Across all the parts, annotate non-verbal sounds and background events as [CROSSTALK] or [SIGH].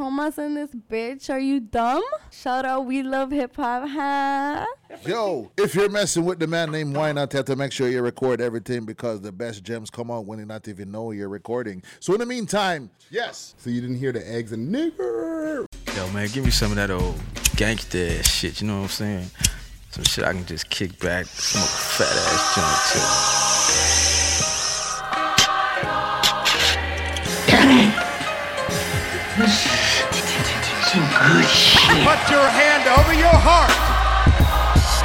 chromas in this bitch. Are you dumb? Shout out, we love hip hop, huh? Yo, if you're messing with the man named Why Not, you have to make sure you record everything because the best gems come out when you not even know you're recording. So in the meantime, yes. So you didn't hear the eggs and nigger. Yo, man, give me some of that old gangsta shit. You know what I'm saying? Some shit I can just kick back, smoke a fat ass joint too. Put your hand over your heart.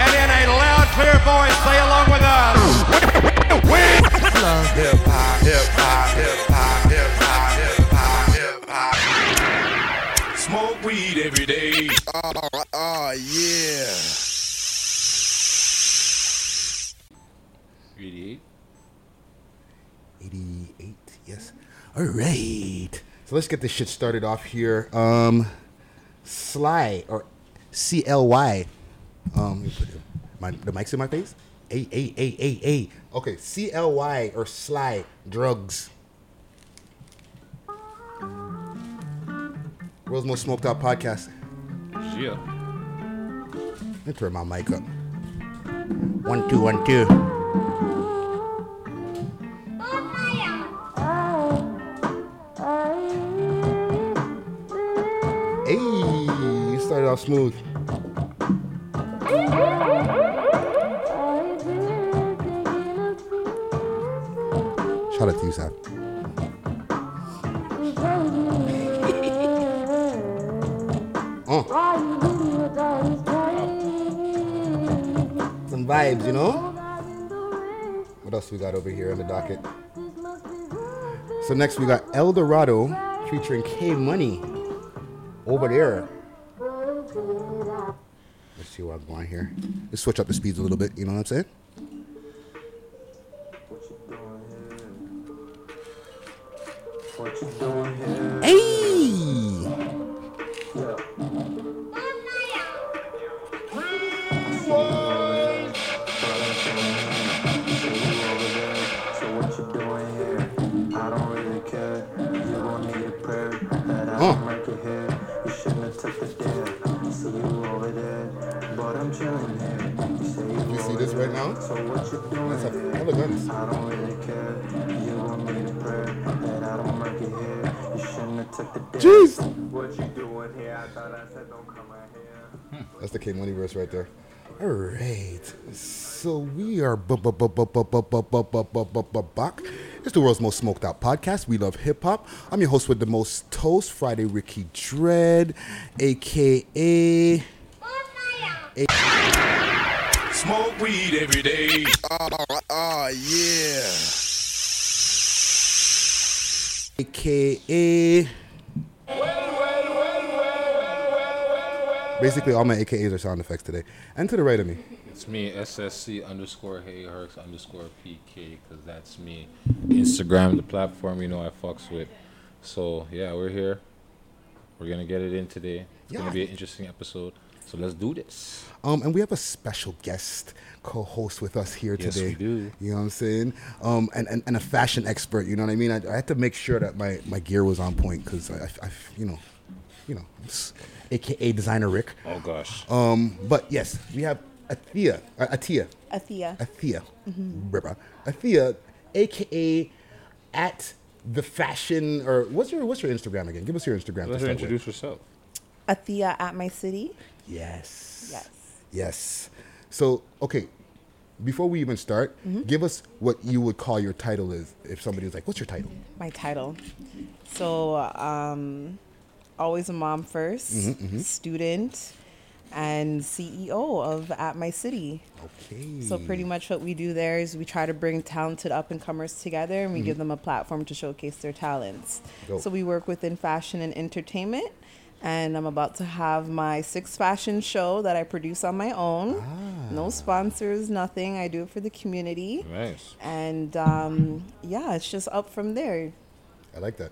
And in a loud, clear voice, say along with us. We love Hip hop, hip hop, hip hop, hip hop, hip hop, hip hop. Smoke weed every day. Oh, oh yeah. 88. 88, yes. All right. So let's get this shit started off here. Um, Sly or C L Y. Um, let me put it, my the mic's in my face. A A A A A. Okay, C L Y or Sly drugs. World's most smoked out podcast. Yeah. Let me turn my mic up. One two one two. Started off smooth. Shout out to you, Sam. [LAUGHS] Oh. Some vibes, you know? What else we got over here on the docket? So next we got El Dorado featuring K Money over there. Let's see where I'm going here. Let's switch up the speeds a little bit, you know what I'm saying? What you doing here? What you doing here? Hey! Oh. down. So what you doing? That's a hella guns. I don't really care. You want me to pray that I don't make it here. You shouldn't have took the dance. Jeez. What you doing here? I thought I said don't come out here. That's the K Money verse right there. All right. So we are back. It's the world's most smoked out podcast. We love hip hop. I'm your host with the most toast, Friday Ricky Dread, aka. A- Smoke weed every day. Oh yeah. aka. Basically, all my AKAs are sound effects today. And to the right of me, It's me, SSC underscore Hey Herx underscore PK, because that's me. Instagram, the platform you know I fucks with. So, yeah, we're here. We're going to get it in today. It's going to be an interesting episode. So, let's do this. Um, and we have a special guest co-host with us here Yes, today. we do. You know what I'm saying? Um, and, and, and a fashion expert. You know what I mean? I, I had to make sure that my, my gear was on point because I, I, I, you know, you know, AKA designer Rick. Oh, gosh. Um, but yes, we have Athea, uh, Atia, Athea. Athea, Ripper, Athea, AKA at the fashion or what's your what's your Instagram again? Give us your Instagram. to Let her start with. introduce herself. Athea at my city. Yes. Yes. Yes. So, okay, before we even start, give us what you would call your title is if somebody was like, "What's your title?" My title. So, um, always a mom 1st Mm-hmm, student, and CEO of At My City. Okay. So pretty much what we do there is we try to bring talented up and comers together and we give them a platform to showcase their talents. Dope. So we work within fashion and entertainment. And I'm about to have my sixth fashion show that I produce on my own. No sponsors, nothing. I do it for the community. Nice. And um, yeah, it's just up from there. I like that.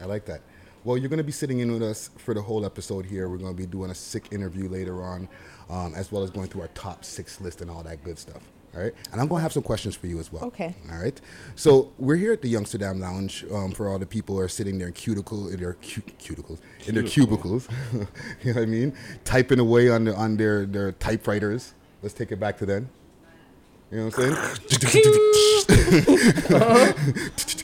I like that. Well, you're going to be sitting in with us for the whole episode here. We're going to be doing a sick interview later on, um, as well as going through our top six list and all that good stuff. All right, and I'm gonna have some questions for you as well. Okay. All right. So we're here at the Youngsterdam Lounge um, for all the people who are sitting there in cuticle in their cu- cuticles in their cubicles. [LAUGHS] you know what I mean? Typing away on the, on their their typewriters. Let's take it back to then. You know what I'm saying? [LAUGHS] [LAUGHS]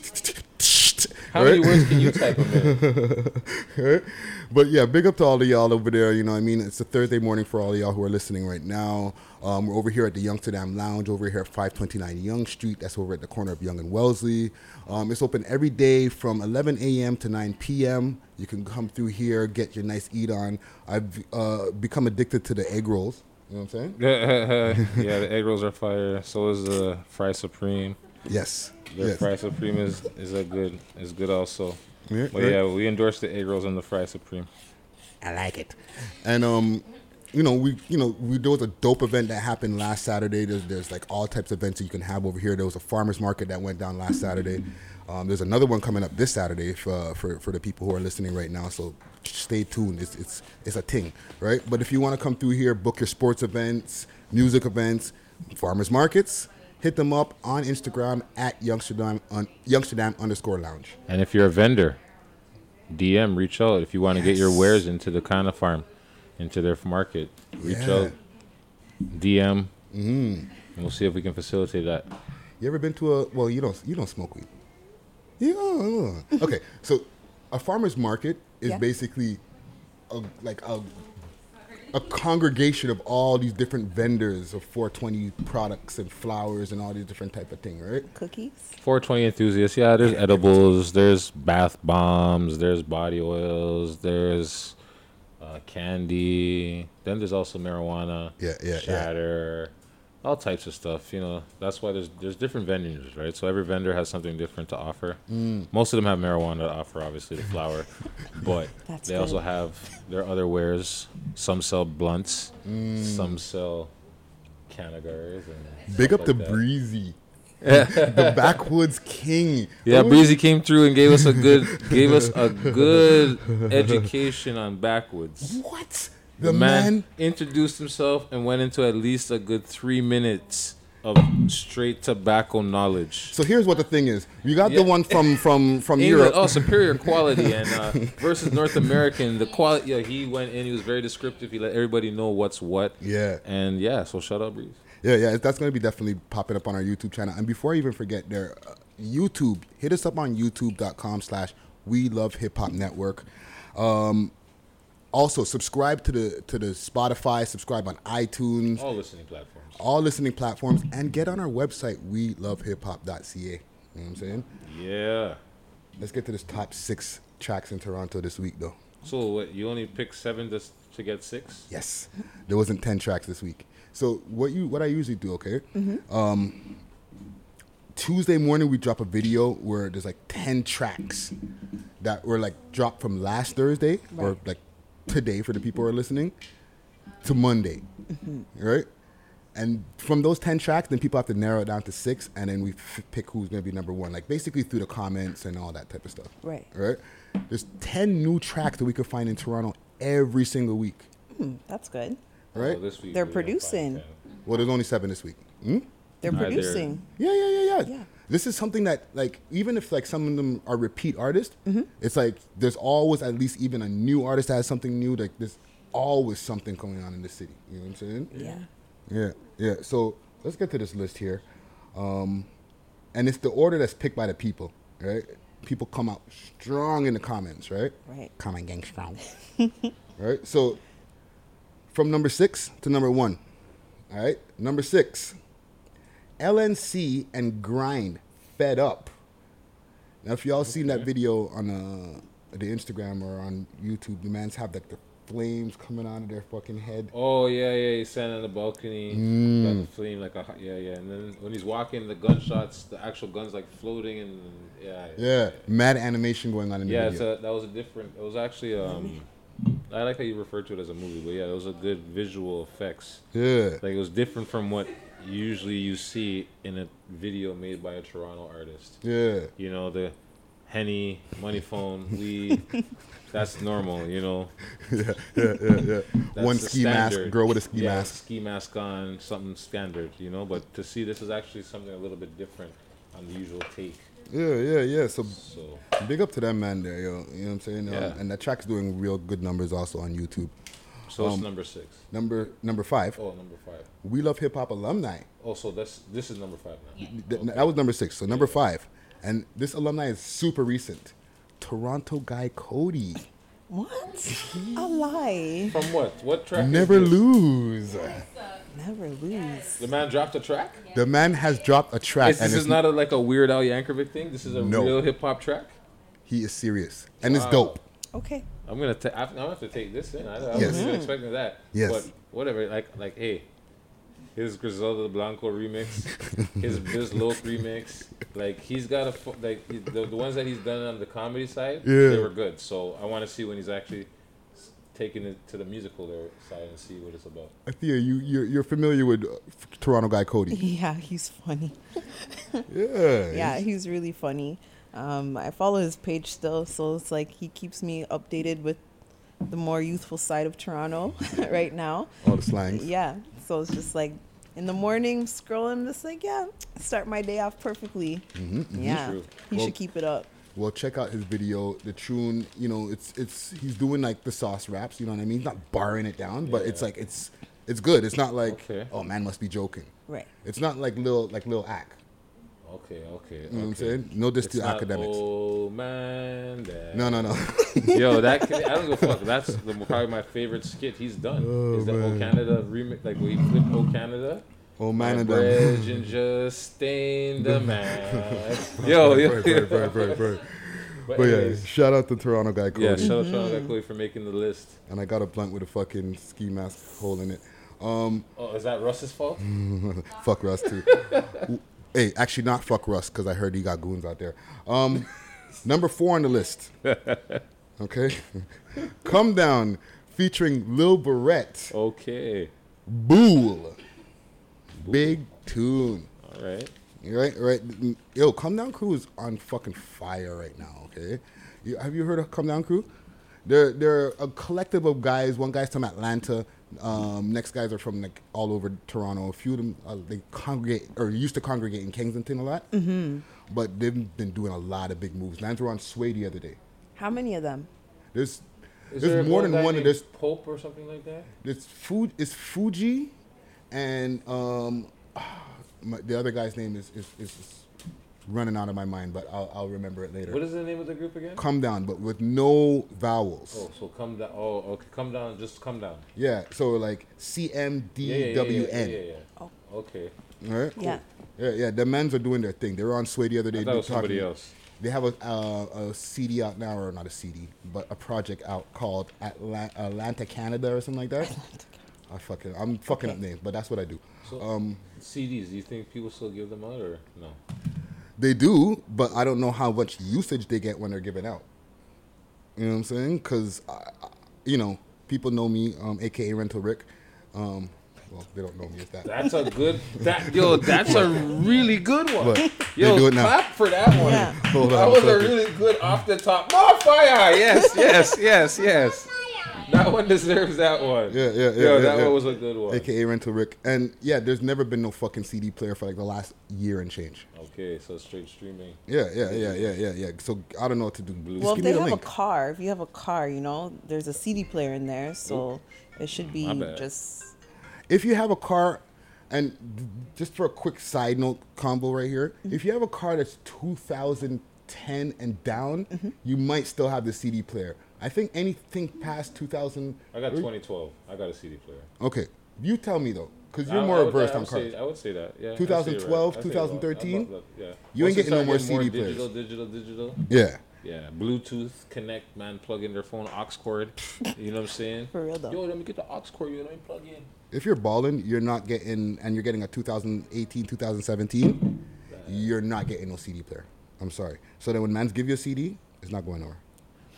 How many words can you type minute? [LAUGHS] But yeah, big up to all of y'all over there. You know, what I mean, it's a Thursday morning for all of y'all who are listening right now. Um, we're over here at the Youngsterdam Lounge, over here at 529 Yonge Street. That's over at the corner of Yonge and Wellesley. Um, it's open every day from 11 a.m. to 9 p.m. You can come through here, get your nice eat on. I've uh, become addicted to the egg rolls. You know what I'm saying? [LAUGHS] yeah, the egg rolls are fire. So is the fry supreme. Yes. The yes. fry supreme is is a good is good also. Yeah, But right. yeah, we endorse the egg rolls and the fry supreme. I like it. And um, you know, we you know we there was a dope event that happened last Saturday. There's there's like all types of events that you can have over here. There was a farmers market that went down last Saturday. Um, there's another one coming up this Saturday if, uh, for for the people who are listening right now. So stay tuned. It's it's it's a thing, right? But if you want to come through here, book your sports events, music events, farmers markets. Hit them up on Instagram at Youngsterdam on Youngsterdam underscore lounge. And if you're a vendor, DM, reach out if you want to get your wares into the kind of farm, into their market. Reach Yeah. out, DM, mm-hmm. and we'll see if we can facilitate that. You ever been to a well? You don't you don't smoke weed. Yeah. [LAUGHS] Okay, so a farmer's market is Yeah. basically a, like a a congregation of all these different vendors of 420 products and flowers and all these different type of thing, right? Cookies. 420 enthusiasts, yeah. There's edibles, there's bath bombs, there's body oils, there's uh, candy. Then there's also marijuana, Yeah, yeah, yeah. All types of stuff. You know, that's why there's there's different vendors, right? So every vendor has something different to offer. Mm. Most of them have marijuana to offer, obviously the flower, [LAUGHS] but That's they also have their other wares. Some sell blunts, Mm. some sell cannagars. And Big up like to that. Breezy, [LAUGHS] the backwoods king. Yeah, Breezy came through and gave us a good gave us a good education on backwoods. What? The, man, man, introduced himself and went into at least a good three minutes of straight tobacco knowledge. So here's what the thing is. You got Yeah. the one from from from England, Europe. oh, superior [LAUGHS] quality, and uh, versus North American, the quality. Yeah, he went in. He was very descriptive. He let everybody know what's what. Yeah. and yeah. So shut up, Breeze. Yeah, yeah, that's going to be definitely popping up on our YouTube channel. And before I even forget, there, uh, YouTube, hit us up on YouTube.com slash We Love Hip Hop Network. Um, also, subscribe to the to the Spotify, subscribe on iTunes, All listening platforms. all listening platforms, and get on our website, we love hip hop.ca. You know what I'm saying? Yeah. Let's get to this top six tracks in Toronto this week, though. So what? You only pick seven to to get six? Yes, there wasn't ten tracks this week. So what you what I usually do, okay? Mm-hmm. Um, Tuesday morning we drop a video where there's like ten tracks that were like dropped from last Thursday or like today for the people who are listening to Monday, right? And from those ten tracks, then people have to narrow it down to six, and then we f- pick who's gonna be number one, like basically through the comments and all that type of stuff. Right. Right. There's ten new tracks that we could find in Toronto every single week. That's good. Right. This week They're we producing. Well, there's only seven this week. Hmm? They're producing. Yeah, yeah, yeah, yeah, Yeah. This is something that, like, even if like some of them are repeat artists, Mm-hmm. it's like there's always at least even a new artist that has something new. Like, there's always something going on in the city. You know what I'm saying? Yeah. Yeah, yeah. So let's get to this list here, um, and it's the order that's picked by the people, right? People come out strong in the comments, right? Right. Comment gang strong. [LAUGHS] right. So from number six to number one. All right. Number six. LNC and Grind fed up. Now, if y'all seen that video on uh, the Instagram or on YouTube, the man's have like the flames coming out of their fucking head. Oh yeah, yeah. He's standing on the balcony, Mm. got the flame like a yeah, yeah. And then when he's walking, the gunshots, the actual guns like floating and yeah, Yeah, yeah. mad animation going on in the yeah. It's video. a, that was a different. It was actually um. I like how you referred to it as a movie, but yeah, it was a good visual effects. yeah, Like it was different from what usually you see in a video made by a Toronto artist. yeah, You know the Henny, money phone, [LAUGHS] weed. That's normal, you know. [LAUGHS] yeah, yeah, yeah. That's One ski mask, girl with a ski Yeah, mask. Ski mask on, something standard, you know. But to see this is actually something a little bit different on the usual take. Yeah, yeah, yeah. So So big up to them, man. There, yo. You know what I'm saying? Um, Yeah. and that track's doing real good numbers also on YouTube. So it's Um, number six. Number number five. Oh, number five. We love hip hop alumni. Oh, so that's this is number five now. Th- That was number six. So number five, and this alumni is super recent. Toronto guy Cody. What? A lie. From what? What track? is Never this? lose. Never lose. The man dropped a track. The man has dropped a track, Is, and this is not a, like a Weird Al Yankovic thing. This is a No. real hip hop track. he is serious, and it's dope. Okay. I'm gonna. ta- I'm gonna have to take this in. I, I Yes. wasn't even expecting that. Yes. But whatever. Like like hey, his Griselda Blanco remix, his [LAUGHS] Biz Loc remix. Like he's got a fu- like he- the, the ones that he's done on the comedy side. Yeah. They were good. So I want to see when he's actually taking it to the musical there side and see what it's about. Thea, you you're, you're familiar with uh, Toronto guy Cody? [LAUGHS] Yeah, he's funny. [LAUGHS] Yeah. Yeah, he's really funny. Um, I follow his page still, so it's like he keeps me updated with the more youthful side of Toronto [LAUGHS] right now. All the slangs. Yeah, so it's just like in the morning scrolling, just like yeah, start my day off perfectly. Yeah, True. he Well- should keep it up. Well, check out his video. The tune, you know, it's it's he's doing like the sauce raps. You know what I mean? He's not barring it down, but it's like it's it's good. It's not like Okay. oh man must be joking. Right. It's not like little like little act. Okay. Okay. You know what I'm saying? No It's to academics. Oh man. Dad. No, no, no. [LAUGHS] Yo, that can, I don't give a fuck. That's the, probably my favorite skit he's done. Oh, is the man. O Canada remix, like where he flipped O Canada. oh man and bridge them. and [LAUGHS] just stain the man. [LAUGHS] yo, yo, Right, right, right. But But yeah, shout out to Toronto guy Cody. yeah, shout out to Sean Chloe for making the list. and I got a blunt with a fucking ski mask hole in it. Um, Oh, is that Russ's fault? fuck Russ too. Hey, actually not fuck Russ because I heard he got goons out there. Um, [LAUGHS] number four on the list. [LAUGHS] Okay, come down featuring Lil Barrett, Okay, Bool, big tune. all right. Right, right. Yo, Come Down Crew is on fucking fire right now. Okay, you, have you heard of Come Down Crew? They're they're a collective of guys. One guy's from Atlanta. Um, next guys are from like all over Toronto. A few of them uh, they congregate or used to congregate in Kensington a lot. Mm-hmm. But they've been doing a lot of big moves. Mans were on Sway the other day. How many of them? There's Is there's there more than one. named There's Pope or something like that. there's food. It's Fuji, and um, my, the other guy's name is, is is running out of my mind, but I'll I'll remember it later. What is the name of the group again? come down, but with no vowels. Oh, so come down. Oh, okay, come down. Just come down. Yeah, so like C M D W N. Yeah, yeah, D yeah, W yeah, yeah, N. yeah, yeah. Okay, Right? Yeah. Yeah, yeah. The men's are doing their thing. They were on Sway the other day. I thought it was talking- somebody else. They have a, uh, a CD out now, or not a CD, but a project out called Atla- Atlanta, Canada, or something like that. Atlanta. I fucking, I'm fucking up names, but that's what I do. So, Um, CDs. Do you think people still give them out or no? They do, but I don't know how much usage they get when they're given out. You know what I'm saying? Because, you know, people know me, um, aka Rental Rick. Um, well, they don't know me as that. That's a good. That [LAUGHS] yo, that's a really good one. But Yo, do it now. clap for that one. Yeah. Hold That on was a a second. really good off the top. More fire! Yes, yes, yes, yes. That one deserves that one. Yeah, yeah, yeah, Yo, yeah, that yeah. one was a good one. aka Rental Rick. And yeah, there's never been no fucking CD player for like the last year and change. Okay, so straight streaming. Yeah, yeah, yeah, yeah, yeah, yeah. So I don't know what to do. Just Well, if give they the have a car, if you have a car, you know, there's a CD player in there, so it should be just if you have a car, and just for a quick side note combo right here, Mm-hmm. if you have a car that's 2010 and down, Mm-hmm. you might still have the CD player. I think anything past 2000. I got 2012. I got a CD player. Okay, you tell me though, because you're I more would- versed on would say- cars. I would say that. Yeah. I 2012, right. I say it well. 2013? I'm Yeah. You Once ain't getting no more getting CD digital, players. Digital, digital, digital. Yeah, Yeah, Bluetooth connect, man. Plug in their phone, aux cord. [LAUGHS] You know what I'm saying? For real, though. Yo, let me get the aux cord. You let me plug in. if you're balling, you're not getting, and you're getting a 2018, 2017, you're not getting no CD player. I'm sorry. So then when mans give you a CD, it's not going nowhere.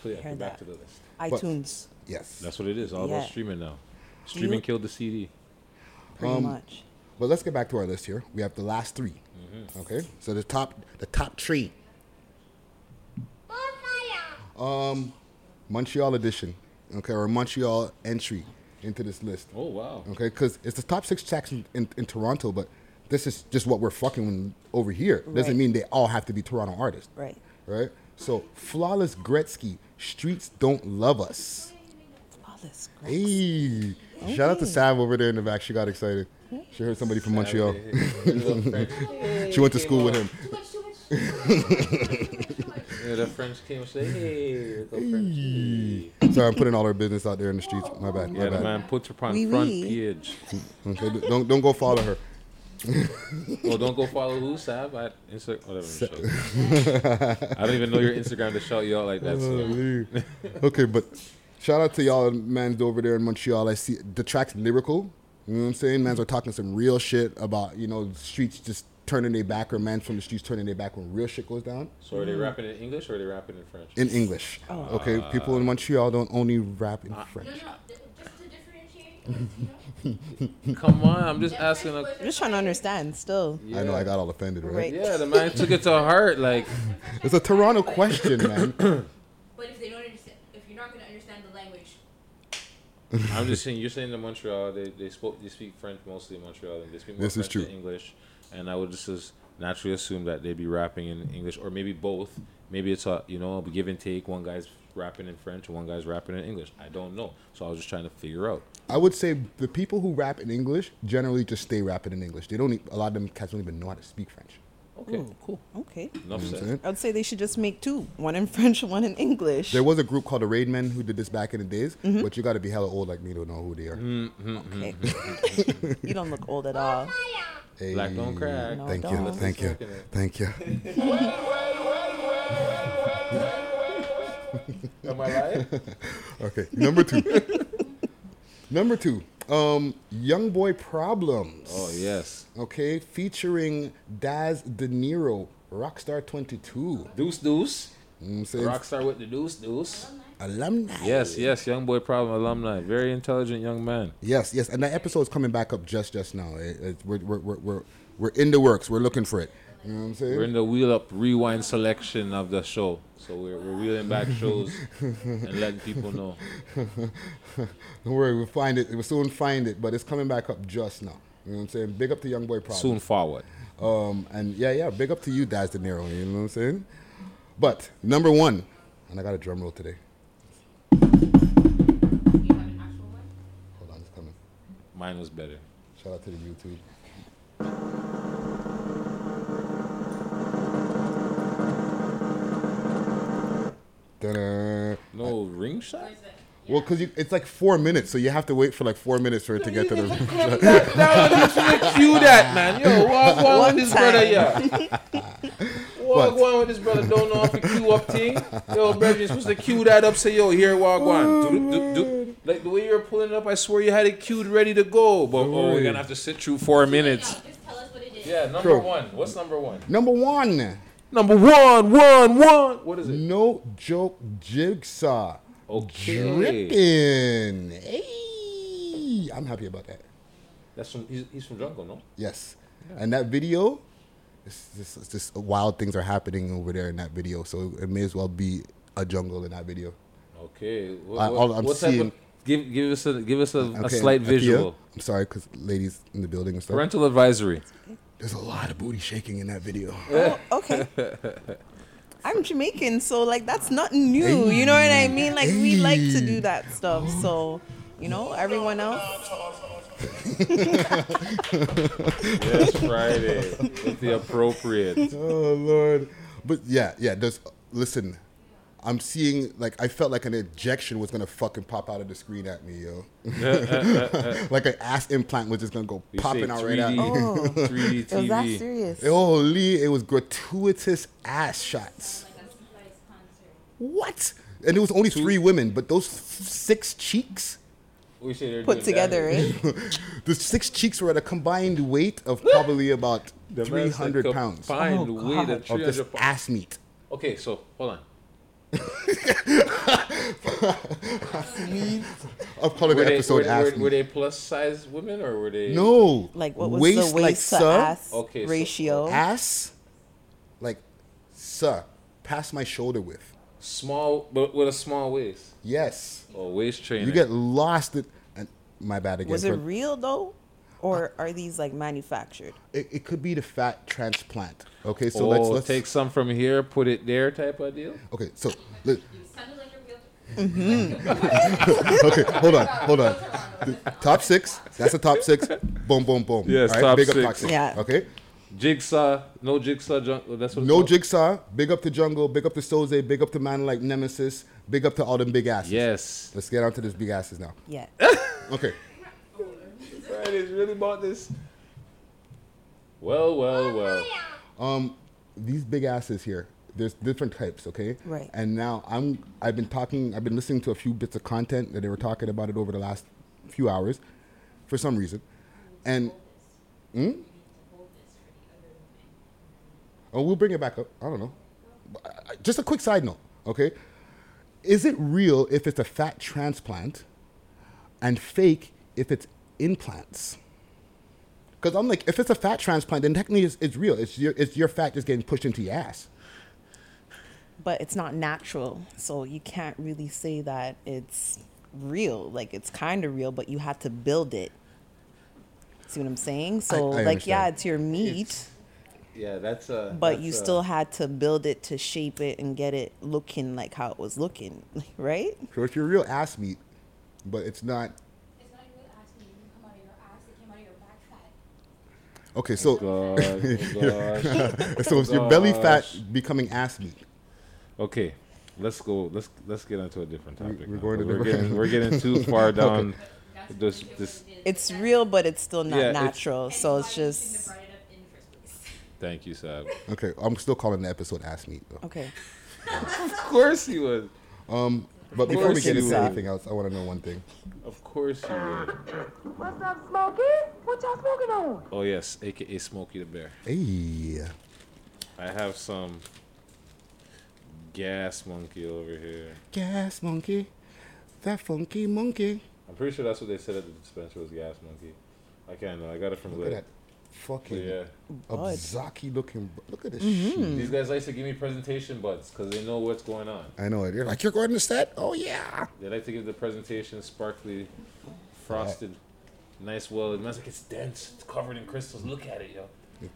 So yeah, Heard go back that. to the list. iTunes, Yes. That's what it is. All Yeah. about streaming now. Streaming You- killed the CD. pretty Um, much. But let's get back to our list here. We have the last 3 Mm-hmm. Okay. So the top, the top three. Um, Montreal edition, okay, or Montreal entry into this list. Oh wow. Okay, because it's the top six tracks in, in, in Toronto, but this is just what we're fucking over here. Doesn't Right. mean they all have to be Toronto artists. Right. Right? So, Flawless Gretzky, Streets Don't Love Us. Flawless. Hey, shout out to Sav over there in the back. She got excited. She heard somebody from Montreal. [LAUGHS] She went to school with him. [LAUGHS] Yeah, the French came and said, "Hey, little Frenchie." Sorry, I'm putting all our business out there in the streets. My bad. My Yeah, the bad. man puts her on Oui, front oui. page. Okay, don't don't go follow her. [LAUGHS] Oh, don't go follow who Sab at Instagram. Whatever. show. I don't even know your Instagram to shout you out like that. So. [LAUGHS] okay, but shout out to y'all mans over there in Montreal. I see the track's lyrical. You know what I'm saying? Mans are talking some real shit about, you know, streets just turning their back or mans from the streets turning their back when real shit goes down. So are they rapping in English or are they rapping in French? In English. Oh. Okay, people in Montreal don't only rap in uh, French. No, no, just to differentiate. you know? Come on, I'm just asking. A, I'm just trying to understand still. I know I got all offended, right? Right. yeah, the man took it to heart. Like, [LAUGHS] It's a Toronto question, man. [COUGHS] But if they don't understand, if you're not going to understand the language, I'm just saying, you're saying in Montreal, they, they spoke, they speak French mostly in Montreal, and they speak more This is French than true. English. And I would just as naturally assume that they'd be rapping in English, or maybe both. Maybe it's a you know a give and take. One guy's rapping in French, one guy's rapping in English. I don't know. So I was just trying to figure out. I would say the people who rap in English generally just stay rapping in English. They don't. e- A lot of them cats don't even know how to speak French. Okay, Ooh. cool. Okay. Enough You know I'm said. I would say they should just make two one in French, [LAUGHS] one in English. There was a group called the Raid Men who did this back in the days, Mm-hmm. but you got to be hella old like me to know who they are. Mm, mm, mm, okay. [LAUGHS] you don't look old at all. Hey, Black don't crack. No, Thank you, don't. thank you, Smoking it. thank you. [LAUGHS] [LAUGHS] Am I lying? [LAUGHS] Okay, number two. [LAUGHS] number two. Um, Young Boy Problems. oh yes. Okay, featuring Daz De Niro, Rockstar 22. Deuce Deuce. You know what I'm saying? Rockstar with the Deuce Deuce. Alumni. Yes, yes. Young boy problem alumni. Very intelligent young man. Yes, yes, and that episode is coming back up just just now. It, it, we're, we're, we're, we're, we're in the works. We're looking for it. You know what I'm saying? We're in the wheel up rewind selection of the show. So we're, we're wheeling back shows and letting people know. [LAUGHS] Don't worry, we'll find it. We'll soon find it, but it's coming back up just now. You know what I'm saying? Big up to Young Boy Problem. Soon forward. Um, and yeah, yeah, big up to you, Daz De Niro. You know what I'm saying? But number one, and I got a drum roll today. you have an actual one. Hold on, it's coming. Mine was better. Shout out to the YouTube. No ring shot? Well, because it's like four minutes, so you have to wait for like four minutes for it to get to the. Ring shot. That [LAUGHS] one, you should cue that, man. Yo, walk on One with this time. brother, yeah. Walk What? on with this brother, don't know if to cue up thing. Yo, brother, you're supposed to cue that up, say, yo, here, walk on. Do, do, do. Like the way you were pulling it up, I swear you had it queued, ready to go. But oh, we're gonna have to sit through four minutes. Yeah, just tell us what it is. Yeah, number one. What's number one? Number one, Number one, one, one. What is it? no joke jigsaw. Okay. Dripping. Hey, I'm happy about that. That's from he's, he's from Jungle, no? Yes. And that video, it's just, it's just wild things are happening over there in that video. So it may as well be a jungle in that video. Okay. What, I- what- all I'm what type seeing- of, give give us a give us a, a Okay, slight Athea, visual. I'm sorry, because ladies in the building and stuff. Parental advisory. There's a lot of booty shaking in that video. [LAUGHS] Oh, okay. [LAUGHS] I'm Jamaican, so like that's nothing new. You know what I mean? Like we like to do that stuff. Oh. So, you know, everyone else. [LAUGHS] Yes, Friday with the appropriate. oh Lord. But yeah, yeah. There's listen. I'm seeing like I felt like an ejection was gonna fucking pop out of the screen at me, yo. [LAUGHS] like an ass implant was just gonna go You popping say out right at me. Oh, 3D it was that TV. serious? Holy, it was gratuitous ass shots. Like a surprise concert. What? And it was only three women, but those f- six cheeks, We say Put together, damage. [LAUGHS] eh? the six cheeks were at a combined weight of [LAUGHS] probably about The man three said hundred pounds Combined Oh, weight of of this 300 pounds. ass meat. Okay, so hold on. I'll call it Were the they, episode were, ass were, meat. were they plus size women or were they? no, Like what was waist the waist like to sir, ass Okay, so- ratio? ass like sir, past my shoulder width. Small, but with a small waist. Yes. Oh, waist trainer. You get lost. In, and my bad again. Was it for- real though, or are these like manufactured? it, it could be the fat transplant. Okay, so oh, let's let's take some from here, put it there, type of deal. Okay, so let, Sounded like a real. Mm-hmm. [LAUGHS] okay, hold on, hold on. The top six. That's the top six. Boom, boom, boom. Yes, All top big up six. top six. Yeah. Okay. Jigsaw, no jigsaw. Jun- that's what. it's No called? jigsaw. Big up to Jungle. Big up to Soze. Big up to man like Nemesis. Big up to all them big asses. Yes. Let's get on to this big asses now. Yeah. Okay. Right, it's really about this. Well, well, well. Um, these big asses here. There's different types, okay? Right. And now I'm. I've been talking. I've been listening to a few bits of content that they were talking about it over the last few hours, for some reason, and. Hmm? Oh, we'll bring it back up. I don't know. Just a quick side note, okay? Is it real if it's a fat transplant, and fake if it's implants? Because I'm like, if it's a fat transplant, then technically it's, it's real. It's your, it's your fat just getting pushed into your ass. but it's not natural so you can't really say that it's real like it's kind of real but you have to build it see what i'm saying so I like yeah it's your meat Yeah, that's a. but that's, you uh, still had to build it to shape it and get it looking like how it was looking [LAUGHS] right So it's your real ass meat, but. It's not even ass meat. It didn't come out of your ass. It came out of your back fat. Okay, so God, oh, [LAUGHS] oh [LAUGHS] gosh. so it's your oh belly fat becoming ass meat. Okay, let's go. Let's let's get into a different topic. we're now, going to 'cause we're getting we're getting too [LAUGHS] far down. This this. it's real but it's still not Yeah, it's- natural so it's And why you shouldn't have just brought it up in the first place. Thank you, Sab. Okay, I'm still calling the episode ass meat though. okay Of course you would. Um, But before we course get into anything else, I want to know one thing. Of course you would. What's up, Smokey? What y'all smoking on? Oh yes, aka Smokey the Bear. Hey, I have some gas monkey over here. gas monkey, that funky monkey. I'm pretty sure that's what they said at the dispenser was gas monkey. I can't know. I got it from Look at Lit. That But fucking yeah. Abzaki looking. Look at this Mm-hmm. shit. These guys like to give me presentation buds because they know what's going on. I know it. You're like, you're going to set? Oh yeah. They like to give the presentation sparkly, frosted, nice. Well, it looks like it's dense. It's covered in crystals. Look at it, yo.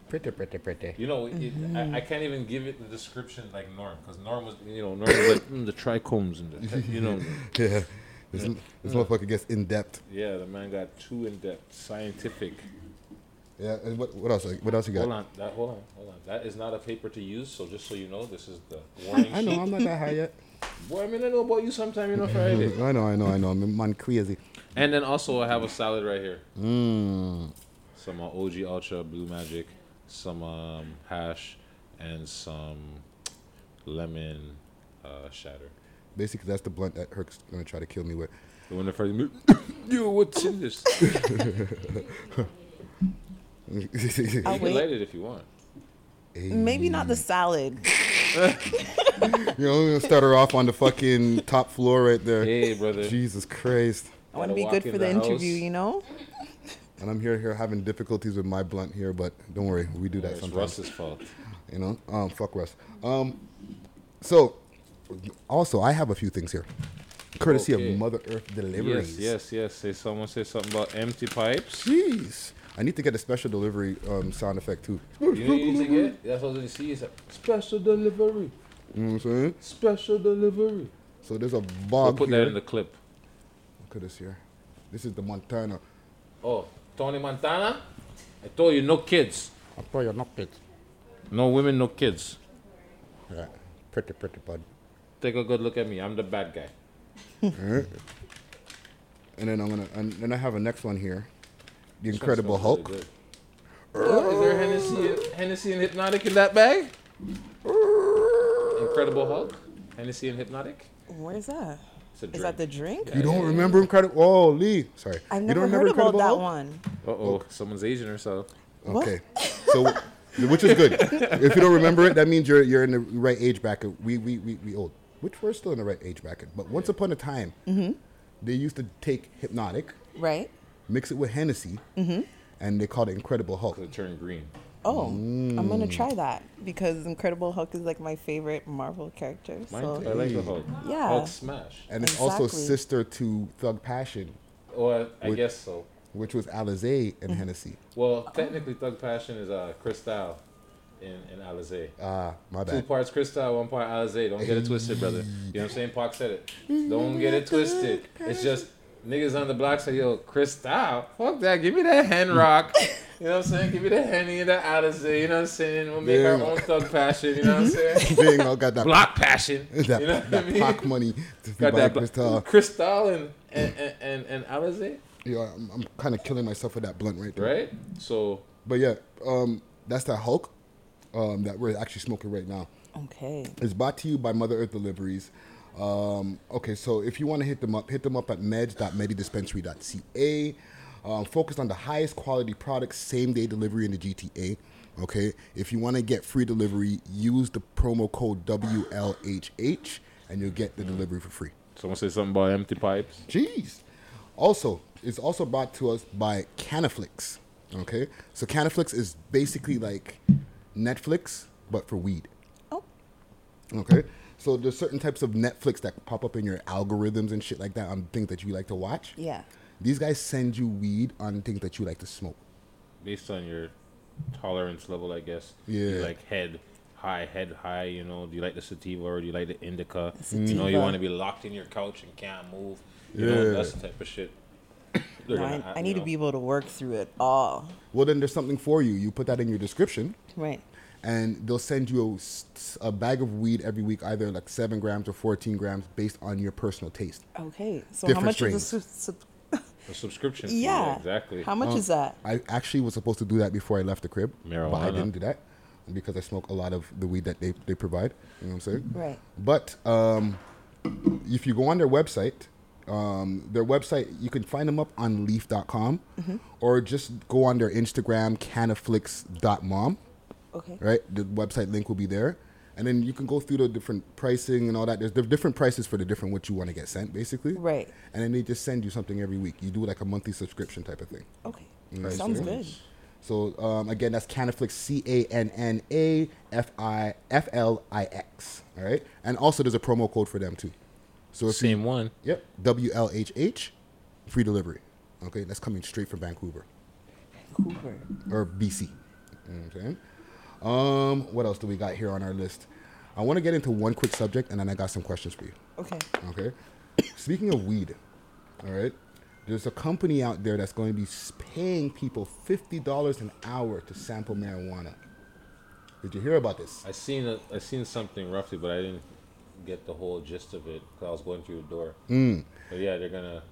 Pretty, pretty, pretty. You know, it, Mm-hmm. I, I can't even give it the description like Norm because Norm was, you know, Norm was like [LAUGHS] mm, the trichomes and the, [LAUGHS] you know, Yeah. This, this motherfucker gets in depth. yeah, the man got too in depth, scientific. Yeah. And what, what else? What else you got? Hold on, that hold on, hold on. That is not a paper to use. So just so you know, this is the warning I know. I'm not that high yet. [LAUGHS] Boy, I mean, I know about you sometime, you know, Friday. [LAUGHS] I know. I know. I know. I'm man crazy. And then also I have a salad right here. Mmm. Some uh, OG Ultra Blue Magic, some um, hash, and some lemon uh, shatter. Basically, that's the blunt that Herc's gonna try to kill me with. The one that first, [LAUGHS] yo, what's in this? I'll You can wait. light it if you want. maybe not the salad You know, we're gonna start her off on the fucking top floor right there. Hey, brother. Jesus Christ. i want to be walk good in for the, the interview you know [LAUGHS] And I'm here here having difficulties with my blunt here, but don't worry, we do that sometimes. It's sometimes. Russ's fault. You know, um, fuck Russ. Um, so also I have a few things here, courtesy Okay. of Mother Earth Deliveries. Yes, yes, yes. Say someone say something about empty pipes. Jeez, I need to get a special delivery um, sound effect too. You know what you need to get? That's what you see. It's a special delivery. You know what I'm saying? Special delivery. So there's a We'll bog put here. that in the clip. Look at this here. This is the Montana. Oh, Tony Montana. I told you no kids, I'll throw your kids. no women, no kids. Yeah, pretty, pretty bud. Take a good look at me. I'm the bad guy. [LAUGHS] And then I'm gonna, and then I have a next one here, the This one Incredible Hulk. really good. Is there Hennessy, Hennessy and Hpnotiq in that bag? Incredible Hulk? Hennessy and Hpnotiq? where's that It's a is that the drink. drink You don't remember Incredible? Oh, Lee. Sorry. i've you never don't heard remember about Incredible that Hulk? one Uh oh, someone's Asian or so. Okay. So, [LAUGHS] which is good. if you don't remember it, that means you're you're in the right age bracket. We we we, we old, which we're still in the right age bracket. But once upon a time, Mm-hmm. they used to take Hpnotiq, right mix it with Hennessy, Mm-hmm. and they called it Incredible Hulk. Because it turned green. Oh, I'm gonna try that because Incredible Hulk is like my favorite Marvel character. Mine So too. I like the Hulk. Yeah. Hulk smash. And it's also sister to Thug Passion, Well, I Would- guess so. which was Alizé Mm-hmm. and Hennessy. Well, technically, Thug Passion is uh, Cristal in, in Alizé. Ah, my bad. Two bad. parts Cristal, one part Alizé. Don't get it twisted, brother. You know what I'm saying? Pac said it. Don't get it twisted. It's just niggas on the block say, yo, Cristal, fuck that. Give me that hen rock. [LAUGHS] You know what I'm saying? Give me the Henny and the Alizé. You know what I'm saying? We'll make our own Thug Passion. You know what I'm [LAUGHS] saying? [LAUGHS] They ain't got that, Block Passion. that, you know what I mean? Pac money to Got that bl- Cristal. Cristal and, and, and, and, and Alizé, Yeah, I'm, I'm kind of killing myself with that blunt right there. right? So, But yeah, um, that's that Hulk um, that we're actually smoking right now. okay. It's brought to you by Mother Earth Deliveries. Um, okay, so if you want to hit them up, hit them up at meds.medidispensary.ca. Um, focused on the highest quality products, same day delivery in the GTA. Okay, if you want to get free delivery, use the promo code WLHH and you'll get the delivery for free. someone say something about empty pipes. Jeez. Also, it's also brought to us by Cannaflix. Okay, so Cannaflix is basically like Netflix but for weed. Oh. Okay, so there's certain types of Netflix that pop up in your algorithms and shit like that on things that you like to watch. Yeah. These guys send you weed on things that you like to smoke. based on your tolerance level, I guess. You Yeah. like head high, head high. You know, do you like the sativa or do you like the indica? Sativa. You know, you want to be locked in your couch and can't move. You know, Yeah. that's the type of shit. No, gonna I, have, I you need to be able to work through it all. Well, then there's something for you. You put that in your description, Right. And they'll send you a, a, bag of weed every week, either like seven grams or 14 grams, based on your personal taste. Okay. So Different how much strains. is this? Sub- a subscription. fee, yeah. exactly. How much is that? I actually was supposed to do that before I left the crib, but I didn't do that because I smoke a lot of the weed that they, they provide. You know what I'm saying? Right. But um, if you go on their website, um, their website, you can find them up on leaf.com or just go on their Instagram, canaflix.mom, Okay. right? The website link will be there. And then you can go through the different pricing and all that. There's different prices for the different what you want to get sent, basically. Right. And then they just send you something every week. You do like a monthly subscription type of thing. Okay. Right, Sounds so- good. So um, again, that's Cannaflix, C A N N A F I F L I X. All right, and also there's a promo code for them too. So if Same one. yep, W L H H, free delivery. Okay, that's coming straight from Vancouver Vancouver. or BC. You know what I'm saying? Um, what else do we got here on our list? I want to get into one quick subject, and then I got some questions for you. Okay. Okay. Speaking of weed, all right, there's a company out there that's going to be paying people fifty dollars an hour to sample marijuana. Did you hear about this? I seen a, I seen something roughly, but I didn't get the whole gist of it because I was going through the door. Mm. But yeah, they're gonna.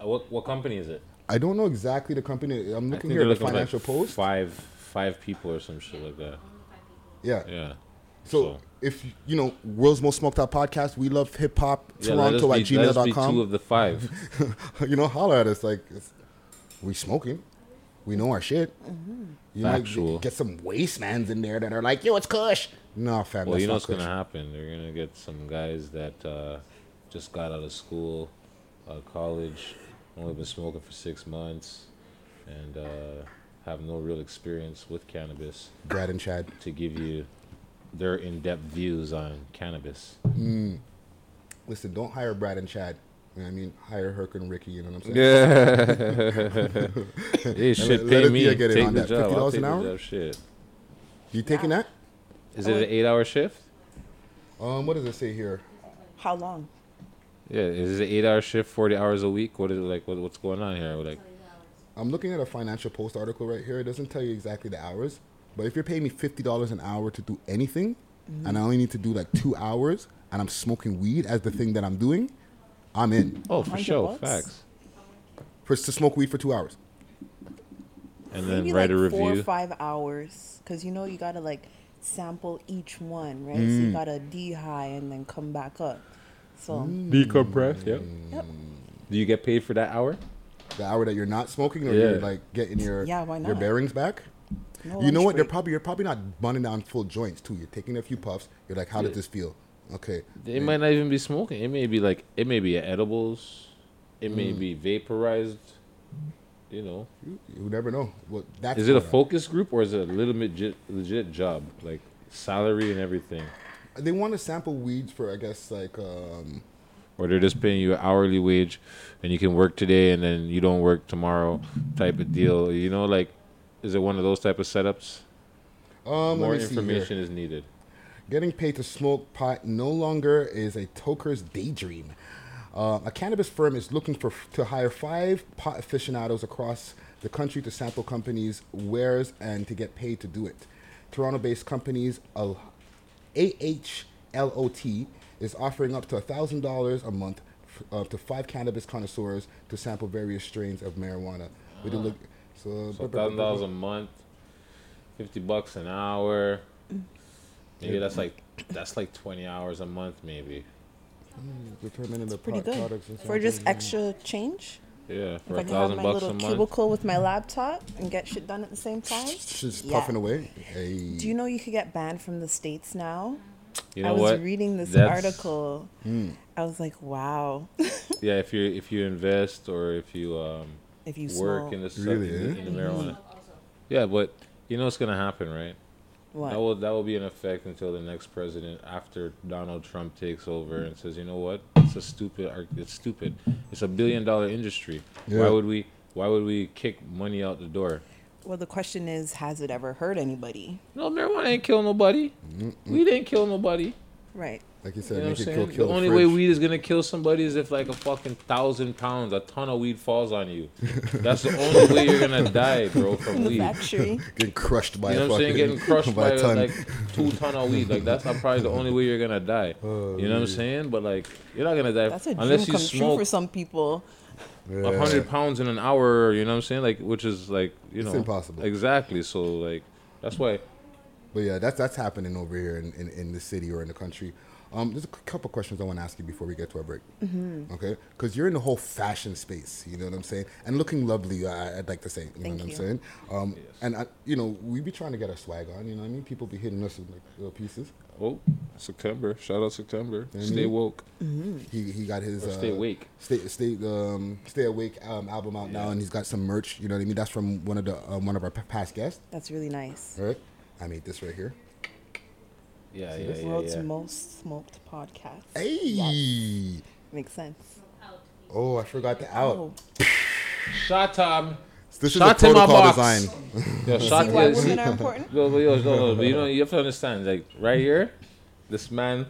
uh, What what company is it? I don't know exactly the company. I'm looking here at the they're looking for, like, financial post. Five five people or some shit like that. Yeah. Yeah. So, if you know world's most smoked out podcast, we love hip hop. Yeah, Toronto at be- let us be gmail.com. two of the five. [LAUGHS] you know, holler at us like we smoking. We know our shit. You Factual. might get some wastemans in there that are like, yo, it's Kush. No, fam. Well, you know what's Kush. gonna happen. They're gonna get some guys that uh, just got out of school, uh, college, only been smoking for six months, and uh, have no real experience with cannabis Brad and Chad. to give you their in-depth views on cannabis. Listen, don't hire Brad and Chad. You know I mean? Hire Herc and Ricky. You know what I'm saying? Yeah. [LAUGHS] hey, shit, let pay it me. be, I get in take on the that. job. $50 take an hour? job. Shit. You taking that? Is it an eight-hour shift? Um, what does it say here? How long? Yeah. Is it an eight-hour shift, forty hours a week? What is it like? What, what's going on here? Like, I'm looking at a financial post article right here. It doesn't tell you exactly the hours, but if you're paying me fifty dollars an hour to do anything, and I only need to do like two hours, and I'm smoking weed as the thing that I'm doing, I'm in oh, for sure, bucks? facts. for to smoke weed for two hours. And then Maybe write like a four or five hours, because you know you gotta like sample each one, right? So Mm. you gotta d high and then come back up. So Decompress. Yep. yep. Do you get paid for that hour? The hour that you're not smoking, or Yeah. you're like getting your Yeah, why your bearings back. No you know lunch what? They're probably you're probably not bunning down full joints too. You're taking a few puffs. You're like, how Yeah. does this feel? Okay. It might not even be smoking. It may be like it may be edibles. It may Mm. be vaporized. you know, You, you never know. What that's is it a focus group or is it a little legit legit job like salary and everything, They want to sample weeds for, I guess, like um, or they're just paying you an hourly wage, and you can work today and then you don't work tomorrow, type of deal. You know, like, is it one of those type of setups? um, More let me see here. information is needed. Getting paid to smoke pot no longer is a toker's daydream. Uh, a cannabis firm is looking for to hire five pot aficionados across the country to sample companies' wares and to get paid to do it. Toronto-based companies uh, AHLOT is offering up to thousand dollars a month f- uh, to five cannabis connoisseurs to sample various strains of marijuana. We do look so, So thousand dollars a month, fifty bucks an hour. Maybe that's like that's like twenty hours a month, maybe. determining the Pretty pot good products and for just extra change. Yeah, If for I a can have thousand my bucks little a month. cubicle with my laptop and get shit done at the same time. Just Yeah. puffing away. Hey. Do you know you could get banned from the states now? You know I was what? reading this That's- article. I was like, wow. [LAUGHS] Yeah, if you if you invest or if you um if you work smoke, in the, su- Really, in, the, eh? in the marijuana. Yeah, but you know what's gonna happen, right? what? That will that will be in effect until the next president after Donald Trump takes over and says, you know what, it's a stupid, it's stupid. It's a billion dollar industry. Why would we why would we kick money out the door? Well, the question is, has it ever hurt anybody? No, marijuana ain't kill nobody. We didn't kill nobody. Right. Like you You said, know what I'm saying? kill, kill the the only way weed is gonna kill somebody is if like a fucking thousand pounds, a ton of weed falls on you. That's the only way you're gonna [LAUGHS] die, bro, from In the weed. factory. [LAUGHS] getting crushed by You know a what I'm saying? Getting crushed [LAUGHS] by, a ton. like two ton of weed. Like that's not probably the only way you're gonna die. Oh, you know what I'm saying? But like you're not gonna die That's a dream unless you come true smoke for some people. Yeah. a hundred pounds in an hour. You know what I'm saying? Like which is like you It's know impossible. Exactly. So like that's why. But yeah, that's that's happening over here in, in, in the city or in the country. Um, there's a couple of questions I want to ask you before we get to our break. Mm-hmm. Okay, because you're in the whole fashion space. You know what I'm saying? And looking lovely. I, I'd like to say. You know Thank what I'm saying? Um, and I, you know, we be trying to get our swag on. You know what I mean? People be hitting us with like little pieces. Oh, September. Shout out September. Mhm. Stay woke. He he got his Or stay uh, awake. Stay stay um stay awake um, album out now, and he's got some merch. You know what I mean? That's from one of the um, one of our p- past guests. That's really nice. All right, I made this right here. Yeah, yeah, yeah, World's yeah. most smoked podcast. Hey. Makes sense. Oh, I forgot the out. Oh, Shot time. This is a in my protocol box. design. Yo, see shot why yeah, women are important? No, but, yo, no, no, but you know, you have to understand, like right here, this man.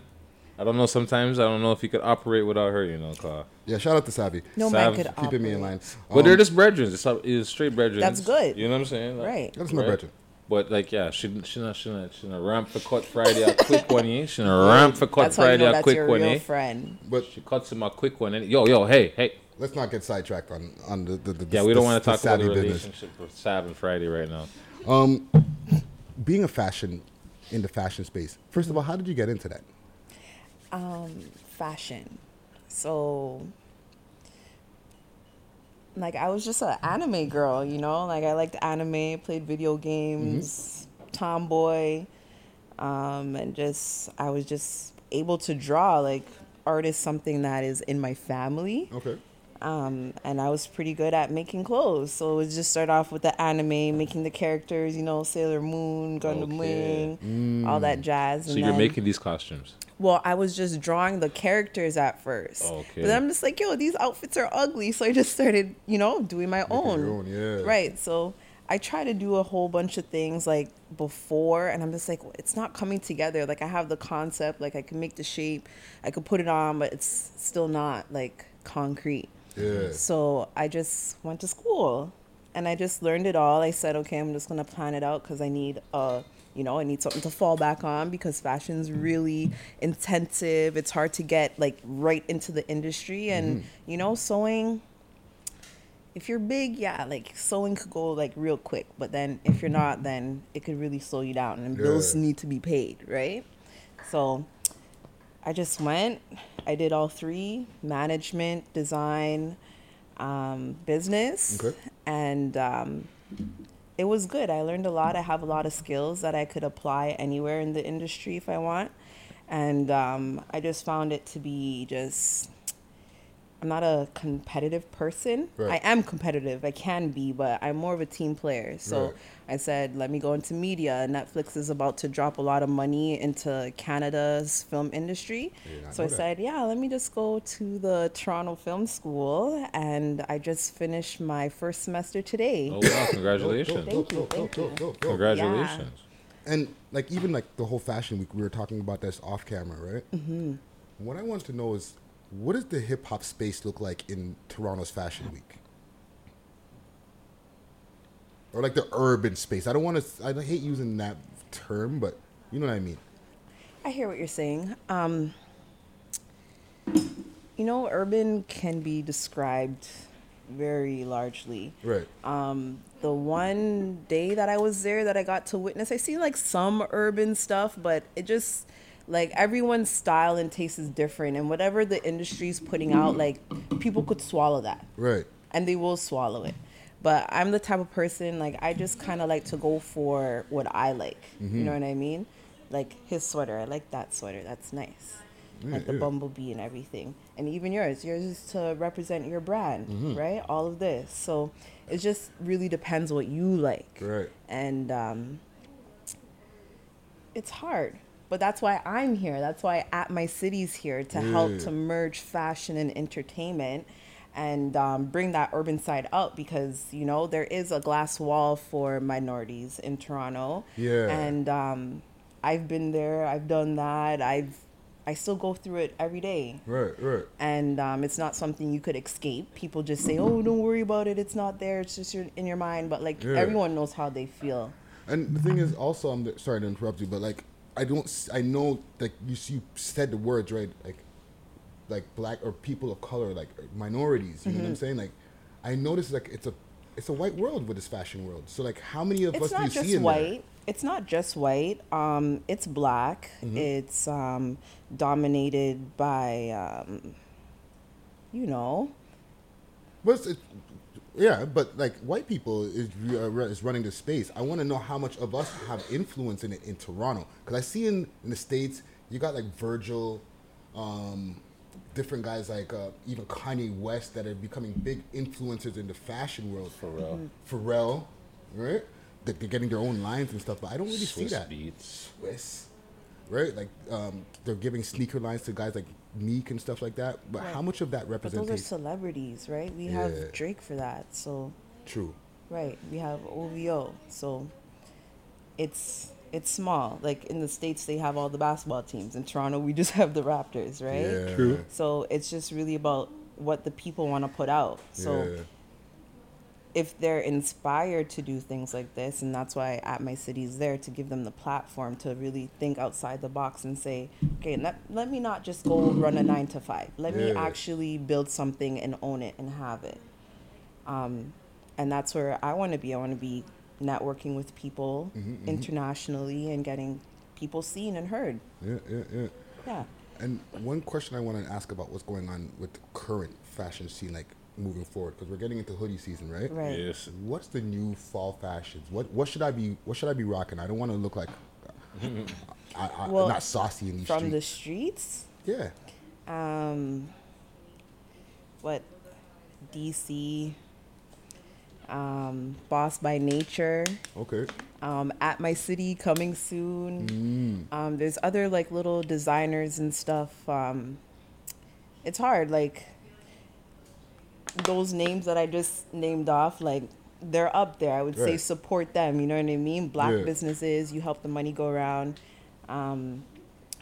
I don't know. Sometimes I don't know if he could operate without her. You know, car. Yeah, shout out to Savvy. No Sav, man could Keeping me in operate. line. But they're Um, just brethren. It's, it's straight brethren. That's good. You know what I'm saying? Like, Right. That's my brethren. But like, yeah, she she not she not she not ramp for cut Friday a quick one. eh? She not ramp for cut That's how you know a that's quick your one. real eh? friend. But She cuts him a quick one. eh? Yo, yo, hey, hey. Let's not get sidetracked on on the the, the Yeah, we the- don't want to talk about the Savvy business. relationship with Sab and Friday right now. Um, being a fashion in the fashion space. First of all, how did you get into that? fashion. So like I was just an anime girl, you know? Like I liked anime, played video games, tomboy. Um and just I was just able to draw like art is something that is in my family. Okay. Um, and I was pretty good at making clothes. So it was just start off with the anime, making the characters, you know, Sailor Moon, Gundam Okay. Wing, all that jazz. So and you're making these costumes. well, I was just drawing the characters at first. Okay. But then I'm just like, yo, these outfits are ugly. So I just started, you know, doing my own. your own, yeah. Right. So I try to do a whole bunch of things like before, and I'm just like, it's not coming together. Like I have the concept, like I can make the shape, I could put it on, but it's still not like concrete. Yeah. So I just went to school and I just learned it all. I said, okay, I'm just gonna plan it out because I need uh you know, I need something to fall back on because fashion's really intensive. It's hard to get like right into the industry and you know, sewing if you're big, yeah, like sewing could go like real quick, but then if you're not, then it could really slow you down and bills need to be paid, right? So I just went. I did all three: management, design, um, business, Okay. and um, it was good. I learned a lot. I have a lot of skills that I could apply anywhere in the industry if I want, and um, I just found it to be just I'm not a competitive person. Right. I am competitive. I can be, but I'm more of a team player. So Right. I said, let me go into media. Netflix is about to drop a lot of money into Canada's film industry. did not So I that. said, yeah, let me just go to the Toronto Film School. And I just finished my first semester today. Oh wow! [LAUGHS] Congratulations! Thank you, thank you. Congratulations! And like even like the whole fashion week, we were talking about this off camera, right? Mm-hmm. What I want to know is, what does the hip hop space look like in Toronto's fashion week? Or like the urban space. I don't want to. I hate using that term, but you know what I mean. I hear what you're saying. Um, you know, urban can be described very largely. Right. Um, the one day that I was there that I got to witness, I see like some urban stuff, but it just like everyone's style and taste is different, and whatever the industry's putting out, like people could swallow that Right. and they will swallow it. But I'm the type of person like I just kind of like to go for what I like. Mm-hmm. You know what I mean? Like his sweater, I like that sweater. That's nice. like the yeah. bumblebee and everything, and even yours. Yours is to represent your brand, Mm-hmm. right? All of this. So it just really depends what you like. Right. And um, it's hard. But that's why I'm here. That's why at my city's here to help to merge fashion and entertainment and um, bring that urban side up because you know there is a glass wall for minorities in Toronto. Yeah. And um, I've been there. I've done that. I've I still go through it every day Right. Right. and um, it's not something you could escape. People just say, "Oh, don't worry about it. It's not there. It's just your, in your mind." But like Yeah. everyone knows how they feel. And the thing is, also, I'm sorry to interrupt you, but like, I don't, I know that you you said the words right, like, like black or people of color, like minorities. You know Mm-hmm. what I'm saying? Like, I notice like it's a, it's a white world with this fashion world. So like, how many of It's us do you not see just in white. It's not just white. Um, it's black. Mm-hmm. It's um, dominated by, um, you know, there? But it's, yeah, but like white people is uh, is running the space. I want to know how much of us have influence in it in Toronto because I see in in the states you got like Virgil. Um, different guys like uh, even Kanye West that are becoming big influencers in the fashion world. Pharrell. Pharrell, right? They- They're getting their own lines and stuff, but I don't really Swizz see that. Beatz. Swizz, right? Like um, they're giving sneaker lines to guys like Meek and stuff like that. But how much of that but those are celebrities, right? We Yeah. have Drake for that. So, true? right, we have OVO. So, it's it's small. Like in the states, they have all the basketball teams. In Toronto, we just [LAUGHS] have the Raptors, right? Yeah. True. So it's just really about what the people want to put out. So yeah. If they're inspired to do things like this, and that's why at my city's there to give them the platform to really think outside the box and say, okay, let, let me not just go run a nine to five. Let me actually build something and own it and have it. Um, and that's where I want to be. I want to be networking with people Mm-hmm, internationally and getting people seen and heard. Yeah, yeah, yeah. Yeah. And one question I want to ask about what's going on with the current fashion scene, like moving forward, because we're getting into hoodie season, right? Right. Yes. What's the new fall fashions? What what should I be what should I be rocking? I don't want to look like [LAUGHS] I, I, Well, not saucy in these From the streets. streets, yeah. um, what DC, um, Boss by Nature, Okay. um, at my city coming soon. Um, there's other like little designers and stuff. Um, it's hard, like those names that I just named off, like they're up there. I would say support them. You know what I mean? Black Yeah. businesses, you help the money go around, um,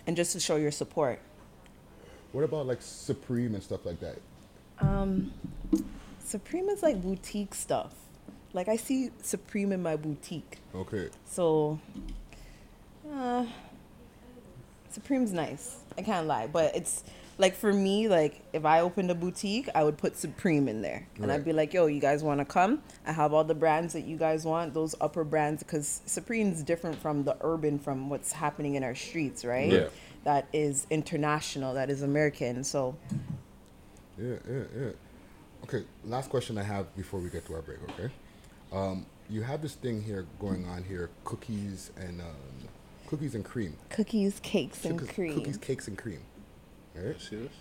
and just to show your support. What about like Supreme and stuff like that? Supreme is like boutique stuff. Like I see Supreme in my boutique. Okay. So, uh, Supreme's nice. I can't lie, but it's like for me, like if I opened a boutique, I would put Supreme in there, and Right. I'd be like, "Yo, you guys want to come? I have all the brands that you guys want, those upper brands, because Supreme's different from the urban, from what's happening in our streets, right? Yeah. That is international, that is American. So, Yeah, yeah, yeah. Okay, last question I have before we get to our break, okay? Um, you have this thing here going on here, cookies and um, cookies and cream. cookies, cakes, and Cookies- cream. Cookies, cakes, and cream. Right? See this?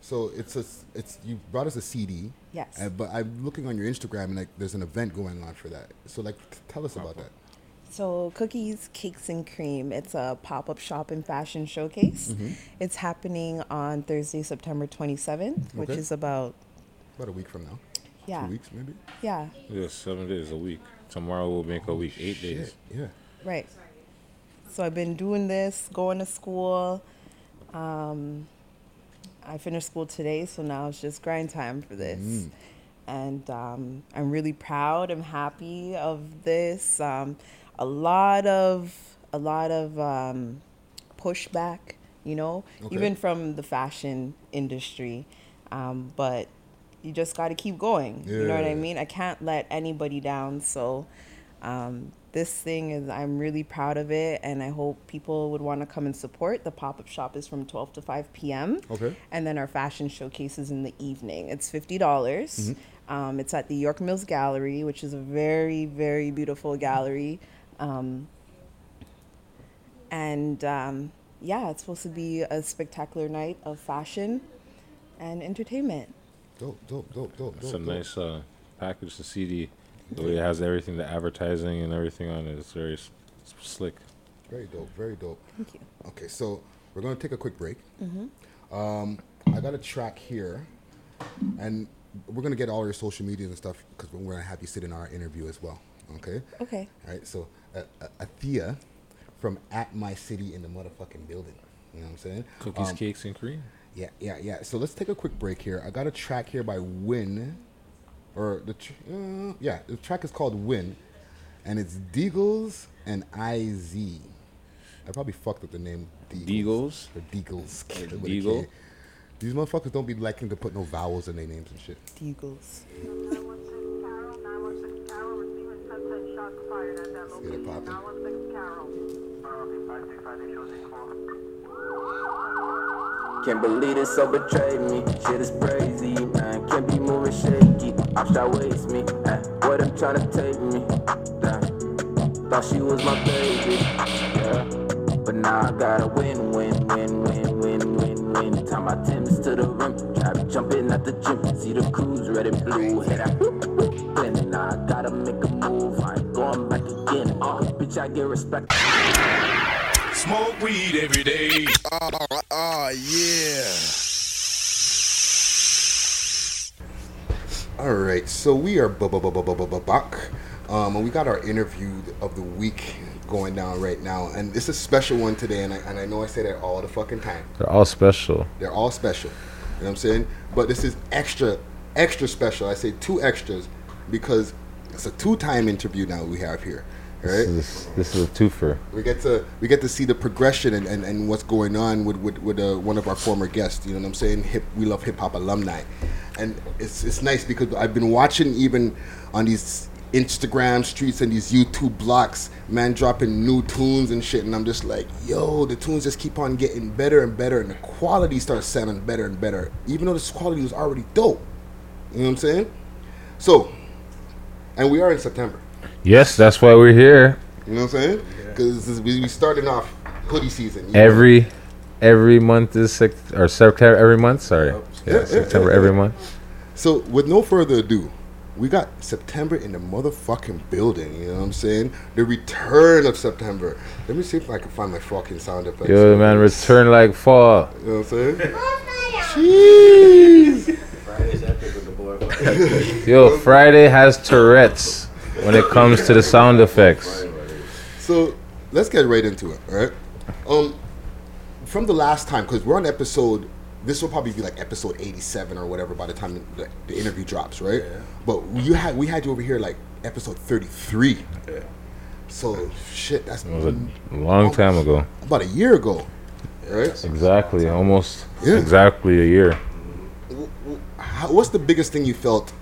So it's a it's you brought us a CD. Yes. uh, but I'm looking on your Instagram and like there's an event going on for that. So like t- tell us about that. So, Cookies, Cakes, and Cream. It's a pop up shop and fashion showcase. Mm-hmm. It's happening on Thursday, September 27th, which is about, About a week from now. yeah. Two weeks maybe. Yeah, Yeah, seven days a week. Tomorrow will make a week, eight days. Yeah. Yeah. right. So, I've been doing this, going to school. Um, I finished school today, so now it's just grind time for this. Mm. And um, I'm really proud. I'm happy of this. Um, a lot of a lot of um, pushback, you know, Okay. even from the fashion industry. Um, but you just got to keep going. You know what I mean? I can't let anybody down. So um, this thing is, I'm really proud of it, and I hope people would want to come and support. The pop up shop is from 12 to 5 p.m. Okay. And then our fashion showcase is in the evening. It's fifty dollars. Um, it's at the York Mills Gallery, which is a very, very beautiful gallery. Um, and um, yeah, it's supposed to be a spectacular night of fashion and entertainment. Dope, dope, dope, dope, It's a dope, dope. nice uh, package, the CD. The way it has everything, the advertising and everything on it. It's very s- s- slick. Very dope, very dope. Thank you. Okay, so we're gonna take a quick break. Mm-hmm. Um, I got a track here, and we're gonna get all your social medias and stuff because we're gonna have you sit in our interview as well. Okay. Okay. All right. So, uh, uh, Athea from at my city in the motherfucking building. You know what I'm saying? Cookies, Um, cakes, and cream. Yeah, yeah, yeah. So let's take a quick break here. I got a track here by Win, or the tr- uh, yeah, the track is called Win, and it's Deagles and Iz. I probably fucked up the name Deagles? or Deagles. Like Deagle? These motherfuckers don't be liking to put no vowels in their names and shit. Eagles. Let's get it poppin'. Can't believe this so betrayed me. Shit is crazy, man. Can't be moving shaky. Offshore waste me. Eh, what them tryna take me? Damn. Thought she was my baby. Yeah. But now I gotta win, win, win, win, win, win, win. Time my Tim's to the rim. Trap jumping at the gym. See the crews red and blue. Hit that. Then now I gotta make a move. I ain't going back again. Uh, bitch, I get respect. Smoke weed every day. Oh, yeah. All right, so we are back, um, and we got our interview of the week going down right now, and it's a special one today, and I, and I know I say that all the fucking time. They're all special. They're all special, you know what I'm saying? But this is extra, extra special. I say two extras because it's a two-time interview now we have here, right? This is, this is a twofer. we get to we get to see the progression and, and, and what's going on with with, with uh, one of our former guests. You know what I'm saying? Hip, we love hip hop alumni, and it's it's nice because I've been watching even on these Instagram streets and these YouTube blocks, man, dropping new tunes and shit, and I'm just like, yo, the tunes just keep on getting better and better, and the quality starts sounding better and better, even though this quality was already dope. You know what I'm saying? So, and we are in September. Yes, that's why we're here. You know what I'm saying? Because we we starting off hoodie season. you know? Every every month is sec- or September every month. Sorry, yeah, Yeah, yeah, September yeah, every yeah. month. So with no further ado, we got September in the motherfucking building. You know what I'm saying? The return of September. Let me see if I can find my fucking sound effects. Yo, man, return like fall. You know what I'm saying? [LAUGHS] Jeez. [LAUGHS] Yo, Friday has Tourette's when it comes to the sound effects. So let's get right into it. All right. Um, from the last time, because we're on episode. This will probably be like episode 87 or whatever by the time the, the interview drops, right? Yeah. But you had we had you over here like episode 33. Yeah. So shit, that's It was a long time ago. about a year ago, right? Exactly, almost Yeah. exactly a year. How, what's the biggest thing you felt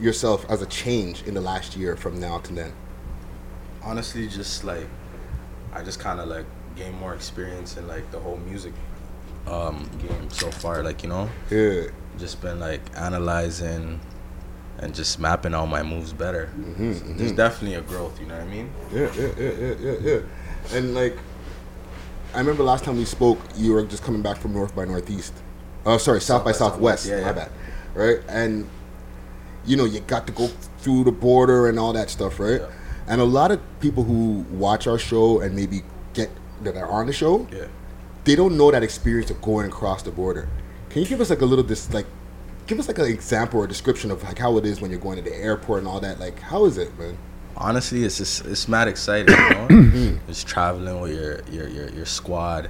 yourself as a change in the last year from now to then? honestly just like I just kind of like gained more experience in like the whole music um game so far like you know Yeah. just been like analyzing and just mapping out my moves better Mm-hmm, there's definitely a growth you know what I mean Yeah, yeah, yeah, yeah, yeah, yeah. And like, I remember last time we spoke, you were just coming back from North by Northeast, Oh, sorry, South, by by Southwest. Southwest, yeah, my yeah. bad. Right, and you know you got to go through the border and all that stuff, right? And a lot of people who watch our show and maybe get that are on the show, Yeah. they don't know that experience of going across the border. Can you give us like a little this like, give us like an example or description of like how it is when you're going to the airport and all that? Like, how is it, man? honestly, it's just it's mad exciting. You know? [COUGHS] just traveling with your, your your your squad,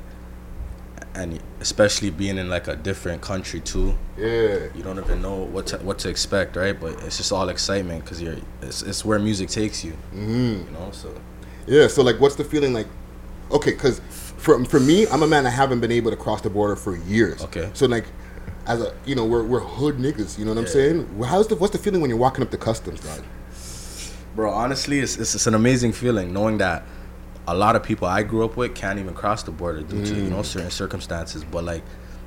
and especially being in like a different country too. Yeah. You don't even know what to, what to expect, right? But it's just all excitement because you're it's, it's where music takes you. Mm-hmm. You know, so Yeah. So like, what's the feeling like? Okay, because for for me, I'm a man. I haven't been able to cross the border for years. Okay. So like, as a you know, we're we're hood niggas. You know what I'm saying? How's the what's the feeling when you're walking up the customs, dog? bro, honestly, it's, it's it's an amazing feeling knowing that a lot of people I grew up with can't even cross the border due to you know Mm. certain circumstances. But like,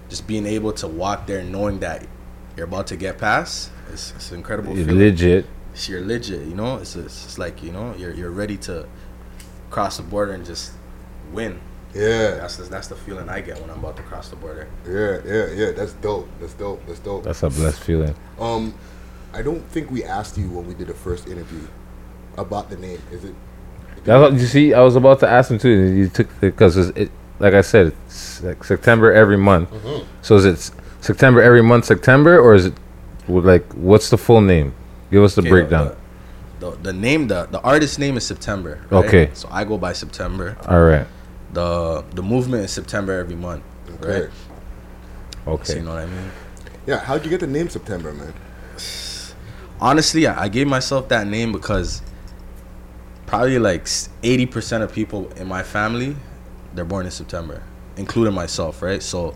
just being able to walk there knowing that you're about to get past, it's, it's an incredible. You're feeling. legit. It's- You're legit. You know, it's it's just like you know you're you're ready to cross the border and just win. Yeah. That's the, that's the feeling I get when I'm about to cross the border. Yeah, yeah, yeah. That's dope. That's dope. That's dope. That's a blessed feeling. Um, I don't think we asked you when we did the first interview about the name. Is it? That's what, you see, I was about to ask him too. and You took because it, like I said, it's like September every month. Mhm. So is it September every month, September, or is it like what's the full name? Give us the Okay, breakdown. The, the name the the artist name is September. right? Okay. So I go by September. All right. The the movement is September every month. Okay. Right. Okay. So you know what I mean? Yeah. How'd you get the name September, man? Honestly, I, I gave myself that name because probably like eighty percent of people in my family, they're born in September, including myself. Right. So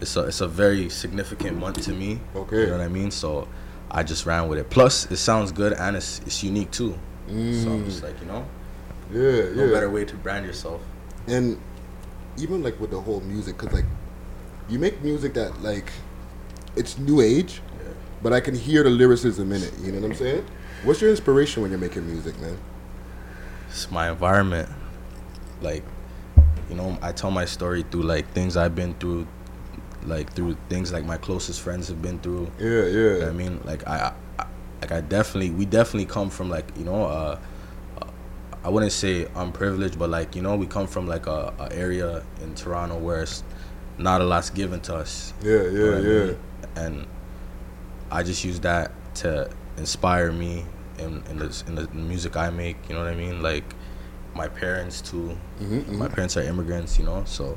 it's a it's a very significant month to me. Okay. You know what I mean? So I just ran with it. Plus, it sounds good and it's it's unique too. So I'm just mm. like you know, Yeah, no yeah. better way to brand yourself. And even like with the whole music, cause like you make music that like it's new age, but I can hear the lyricism in it. You know what I'm saying? What's your inspiration when you're making music, man? It's my environment. Like, you know, I tell my story through like things I've been through, like through things like my closest friends have been through. Yeah, yeah. You know I mean, like I, I, like I definitely, we definitely come from like you know, uh, uh, I wouldn't say unprivileged, but like you know, we come from like a, a area in Toronto where it's not a lot's given to us. Yeah, You know yeah, I yeah. mean? And I just use that to inspire me in in the, in the music I make. You know what I mean? Like my parents too. Mhm, My mhm. parents are immigrants. You know, so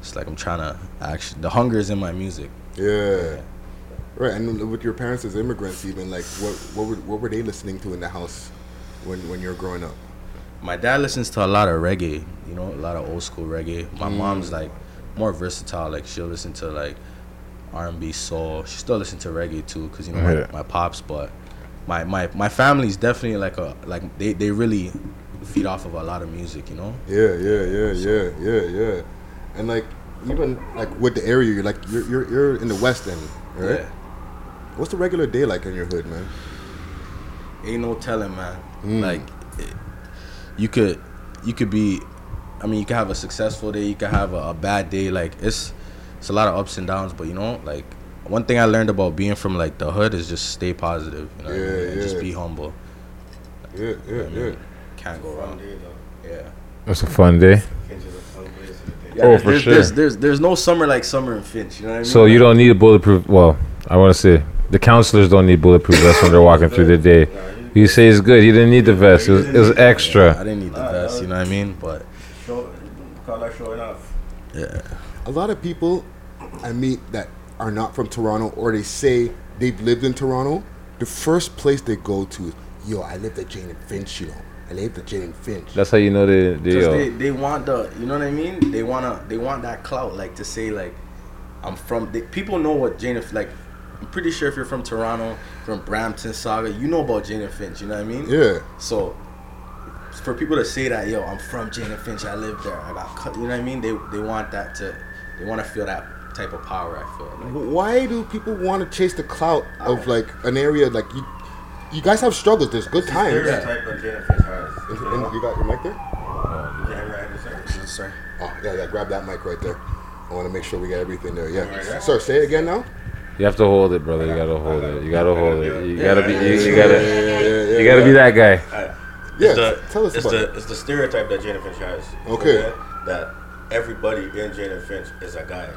it's like I'm trying to actually the hunger is in my music. Yeah. Right, and with your parents as immigrants, even like what what were, what were they listening to in the house when when you were growing up? My dad listens to a lot of reggae. You know, a lot of old school reggae. My Mm. mom's like more versatile. Like she'll listen to like R&B, soul. She still listens to reggae too, cause you know Yeah. my, my pops. But my my my family's definitely like a like they they really feed off of a lot of music. You know. Yeah, yeah, yeah, yeah, yeah, yeah. And like even like with the area, you're like you're you're, you're in the West End, right? Yeah. What's the regular day like in your hood, man? Ain't no telling, man. Mm. Like it, you could you could be. I mean, you could have a successful day. You could have a, a bad day. Like it's it's a lot of ups and downs. But you know, like one thing I learned about being from like the hood is just stay positive. You know, what I Yeah, mean? And just be humble. Yeah, yeah, You know what yeah. mean? Can't go wrong. Yeah. That's a fun day. Yeah, Oh, there's, for there's, sure. There's, there's there's no summer like summer in Finch. You know what I mean? So you don't need a bulletproof. Well, I want to say the counselors don't need bulletproof vests when they're walking through the day. You say it's good. He didn't need the vest. It was, it was I didn't need the vest. You know what I mean? But Show, call that showing off. yeah. A lot of people I meet that are not from Toronto or they say they've lived in Toronto, the first place they go to is, yo, I lived at Jane and Finch, you know. I lived at Jane and Finch. That's how you know they they. Because Yo, they, they want the you know what I mean? They wanna they want that clout like to say like I'm from they, people know what Jane and like I'm pretty sure if you're from Toronto, from Brampton Sauga, you know about Jane and Finch, you know what I mean? Yeah. So for people to say that, yo, I'm from Jane and Finch, I live there, I got cut you know what I mean? They they want that to they wanna feel that type of power I feel. Like, Why do people want to chase the clout of like an area like you? You guys have struggles. There's good times. Stereotype of Jennifer Harris. And- and you got your mic there? Yeah, right. sorry. Oh yeah, yeah. Grab that mic right there. I want to make sure we get everything there. Yeah. Sir, say it again now. You have to hold it, brother. You gotta hold it. You gotta hold it. You gotta be. You, you gotta. yeah, yeah, You gotta be that guy. Alright. Yeah, the, tell us it's about the, it. It's the stereotype that Jane and Finch has. Okay. That everybody in Jane and Finch is a guy,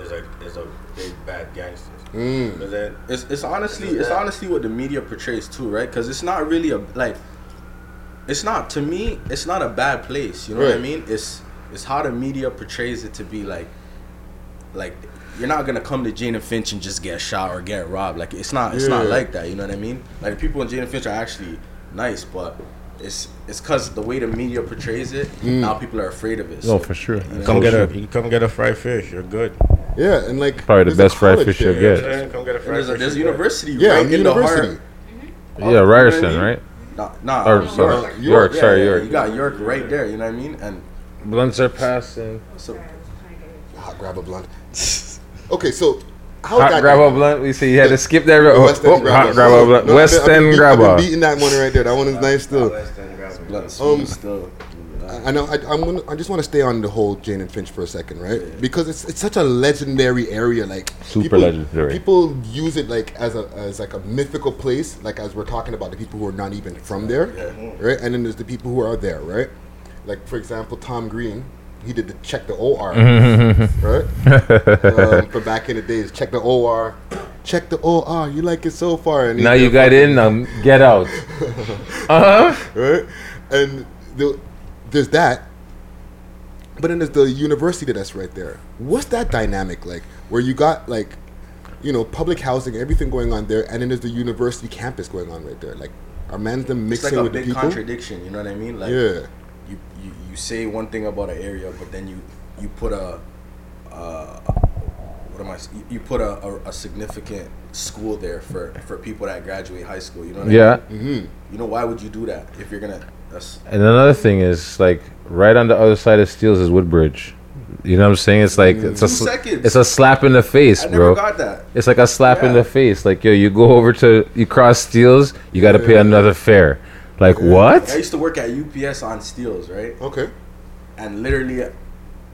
is a is a big bad gangster. Mm. You know what I'm saying? It's it's honestly It's it's honestly what the media portrays too, right? Because it's not really a like. It's not to me. It's not a bad place. You know what I mean? It's it's how the media portrays it to be like, like you're not gonna come to Jane and Finch and just get shot or get robbed. Like it's not. It's not like that. You know what I mean? Like the people in Jane and Finch are actually nice, but. It's it's cause the way the media portrays it. Mm. Now people are afraid of it. No, for sure. you know, Come get a you come get a fried fish. You're good. Yeah, and like Probably the best fried fish you'll there. get. Come get a And fried there's a, fish. there's a university Yeah, right I'm in the university. heart. Yeah, Ryerson, right? Nah, nah. Or, York. sorry, York. York. Yeah, Sorry, yeah, York. You got York right there. You know what I mean? And Blunts are passing. so Hot grab a blunt. [LAUGHS] Okay, so how Hot grab a blunt. We see you had to skip that. The Oh, West End oh, grabber. hot grab a blunt. No, I've West been- I've been End beat- I've grabber. beating that one right there. That one is uh, nice still. blunt Um, still. I know. I, I'm gonna, I just want to stay on the whole Jane and Finch for a second, right? Because it's it's such a legendary area. Like Super people, legendary. People use it like as a as like a mythical place. Like as we're talking about the people who are not even from there, right? And then there's the people who are there, right? Like for example, Tom Green. He did the check the OR, [LAUGHS] right? um, for back in the days, check the OR, check the OR. You like it so far, and Now you got in. Now get out. [LAUGHS] Uh huh. right? And the, there's that. But then there's the university that's right there. What's that dynamic like? Where you got like, you know, public housing, everything going on there, and then there's the university campus going on right there. Like, are man them mixing It's like a with the big people? contradiction. You know what I mean? Like, Yeah. You, you you say one thing about an area, but then you you put a, uh, what am I? you- You put a, a, a significant school there for for people that graduate high school. You know what Yeah. I mean? Yeah. Mm-hmm. You know why would you do that if you're gonna? That's And another thing is like right on the other side of Steeles is Woodbridge. You know what I'm saying? It's like mm, it's a sl- it's a slap in the face, I bro. got that. It's like a slap in the face. Like yo, you go over to you cross Steeles, you got to pay another fare. Like I what? I used to work at UPS on Steeles, right? Okay. And literally,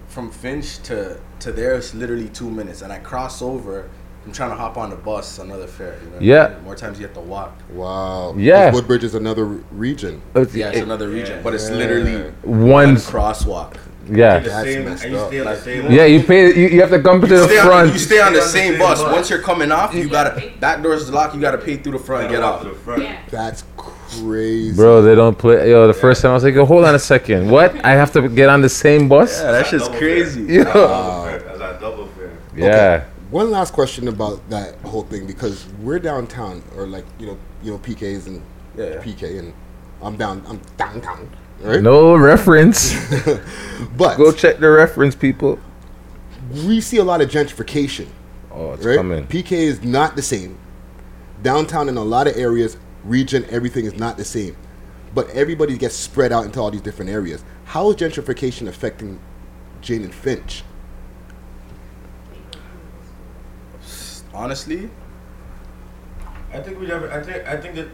from Finch to to there, it's literally two minutes. And I cross over. I'm trying to hop on the bus, another fare. You know what I Yeah. mean? More times you have to walk. Wow. Yeah. Woodbridge is another re- region. Yeah, it's another region, but it's literally One- one crosswalk. Yeah. That's messed up. Yeah, you pay. You, you have to come to the Stay on- front. you stay on the same bus. Once you're coming off, you gotta back doors locked. You gotta pay through the front and get off. That's crazy. Bro, they don't play. Yo, the first time I was like, yo, hold on a second. What? I have to get on the same bus? Yeah, that shit's crazy. Yo. That's a double fare. Yeah. One last question about that whole thing because we're downtown, or like you know, you know, PKs and Yeah. PK, and I'm down, I'm downtown, right? No reference. [LAUGHS] but Go check the reference, people. we see a lot of gentrification. Oh, it's right? coming. PK is not the same. Downtown in a lot of areas, region, everything is not the same. But everybody gets spread out into all these different areas. How is gentrification affecting Jane and Finch? Honestly, I think we never. I think. I think that.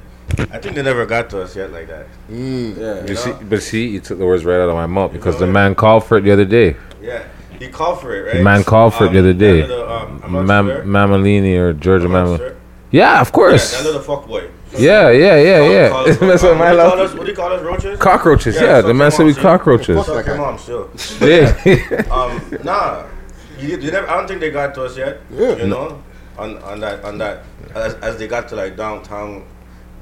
I think they never got to us yet like that. Mm. yeah. You see, but see, you took the words right out of my mouth because the man called for it the other day. Yeah, he called for it, right? The man called for it the Um, other day. that little, um, Mam- sure. Mammoliti or Giorgio I'm not Mamma. sure. Yeah, of Yeah, course. that little fuck boy. Yeah, yeah, yeah, Call- yeah. call us- [LAUGHS] That's what um, my do you love- call us? What do you call us? Roaches? Cockroaches, yeah, suck the man said mom, we cockroaches. Suck your mom still. [LAUGHS] Yeah. um, nah, you, you never. I don't think they got to us yet. Yeah. You know, on on that on that as, as they got to like downtown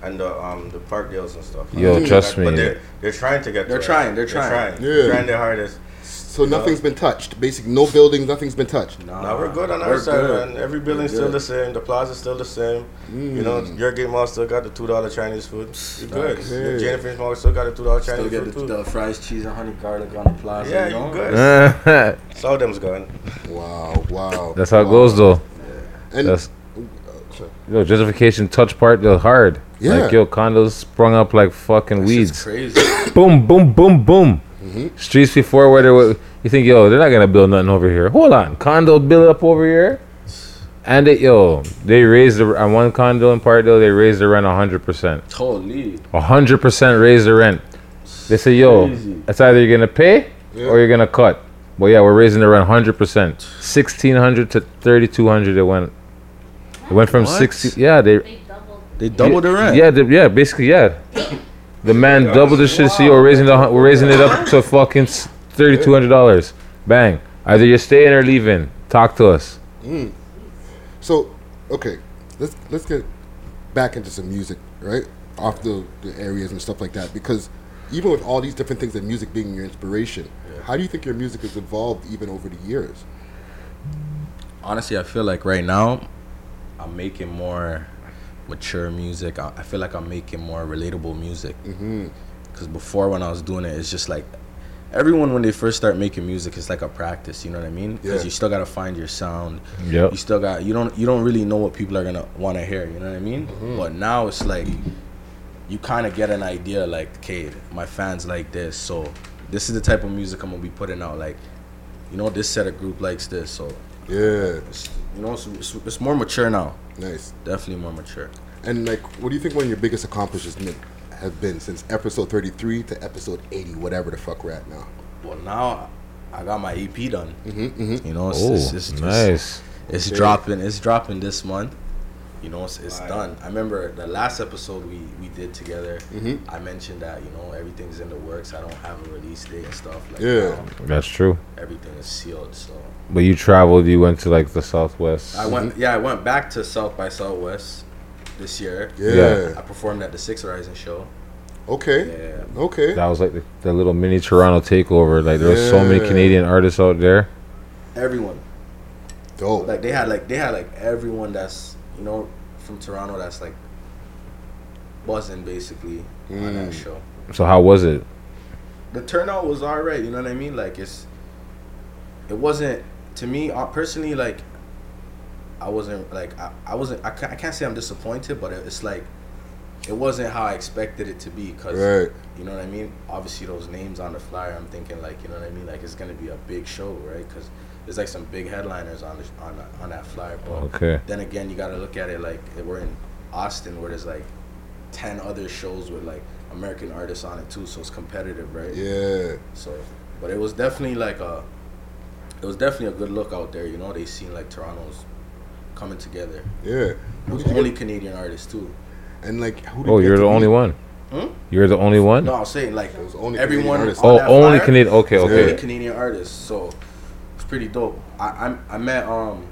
and the um the Parkdales and stuff. Yo, I trust they got- me. But they're they're trying to get. They're us. trying, they're trying. Yeah. They're trying their hardest. So nothing's been touched. Basically, no buildings, nothing's been touched. Now we're good on our side, good. man. Every building's still the same. The plaza's still the same. You know, Mm. Yorkgate mall still got the two dollar Chinese food. You're good. Okay. Jane Finch mall still got the two dollar Still Chinese get food the, too. the fries, cheese, and honey garlic on the plaza. Yeah, you know? you good. [LAUGHS] So them's gone. Wow, [LAUGHS] wow. That's how it goes, though. And That's yo gentrification touch part the hard. Yeah. Like yo, condos sprung up like fucking weeds. crazy. [COUGHS] Boom, boom, boom, boom. Mm-hmm. Streets before where there was, you think yo, they're not gonna build nothing over here. Hold on, condo build up over here. And it, yo, they raised the on one condo in Parkdale. They raised the rent hundred percent. Totally. hundred percent raise the rent. They say, yo, Crazy. it's either you're gonna pay or you're gonna cut. Well, yeah, we're raising hundred percent. Sixteen hundred to thirty two hundred. It went. It went from What? sixty. Yeah, they. They doubled the rent. Yeah, the, yeah, basically, yeah. The man doubled the shit. So we're raising the hu- we're raising it up to fucking thirty two hundred dollars. Bang. Either you're staying or leaving. Talk to us. Mm. So, okay, let's let's get back into some music, right? Off the, the areas and stuff like that, because even with all these different things and music being your inspiration, how do you think your music has evolved even over the years? honestly, I feel like right now, I'm making more mature music. I, I feel like I'm making more relatable music. Mm-hmm. Because before, when I was doing it, it's just like everyone when they first start making music, it's like a practice. You know what I mean? Because Yeah. you still gotta find your sound. Yep. You still got you don't you don't really know what people are gonna want to hear. You know what I mean? Mm-hmm. But now it's like you kind of get an idea. Like, okay, my fans like this, so this is the type of music I'm gonna be putting out. Like, you know, this set of group likes this, so Yeah, it's, you know, it's, it's, it's more mature now. nice. Definitely more mature. And like, what do you think one of your biggest accomplishments have been since episode 33 to episode 80, whatever the fuck we're at now? Well, now I got my EP done. Mm-hmm, mm-hmm. You know, it's, Oh, it's, it's, it's, nice. it's Okay. dropping. It's dropping this month. You know, it's, it's done. I remember the last episode we, we did together. Mhm. I mentioned that you know everything's in the works. I don't have a release date and stuff. Like Yeah. now, That's true. everything is sealed. So But you traveled. You went to like the Southwest. I went. Yeah, I went back to South by Southwest this year. Yeah. Yeah. I performed at the Six Horizon show. Okay. Yeah. Okay. That was like the, the little mini Toronto takeover. Like there was so many Canadian artists out there. Everyone. Dope. Like they had like they had like everyone that's you know from Toronto that's like buzzing basically on that Mm. show. So how was it? The turnout was alright. You know what I mean? Like it's it wasn't to me uh, personally like I wasn't like I, I wasn't I can't, I can't say I'm disappointed, but it's like it wasn't how I expected it to be because Right. you know what I mean. Obviously, those names on the flyer, I'm thinking like you know what I mean. Like it's gonna be a big show, right? Because there's like some big headliners on the, on the, on that flyer. But Okay. then again, you got to look at it like we're in Austin, where there's like ten other shows with like American artists on it too, so it's competitive, right? Yeah. So, but it was definitely like a, it was definitely a good look out there. You know, they seen like Toronto's coming together. Yeah. It Who was only get- Canadian artists too. And like, who did Oh, you you're to the only meet? one. Hmm? You're the only one. No, I was saying like it was only everyone. Canadian on Oh, that only flyer Canadian- okay, okay. Only Canadian artists, so it's pretty dope. I I, I met um,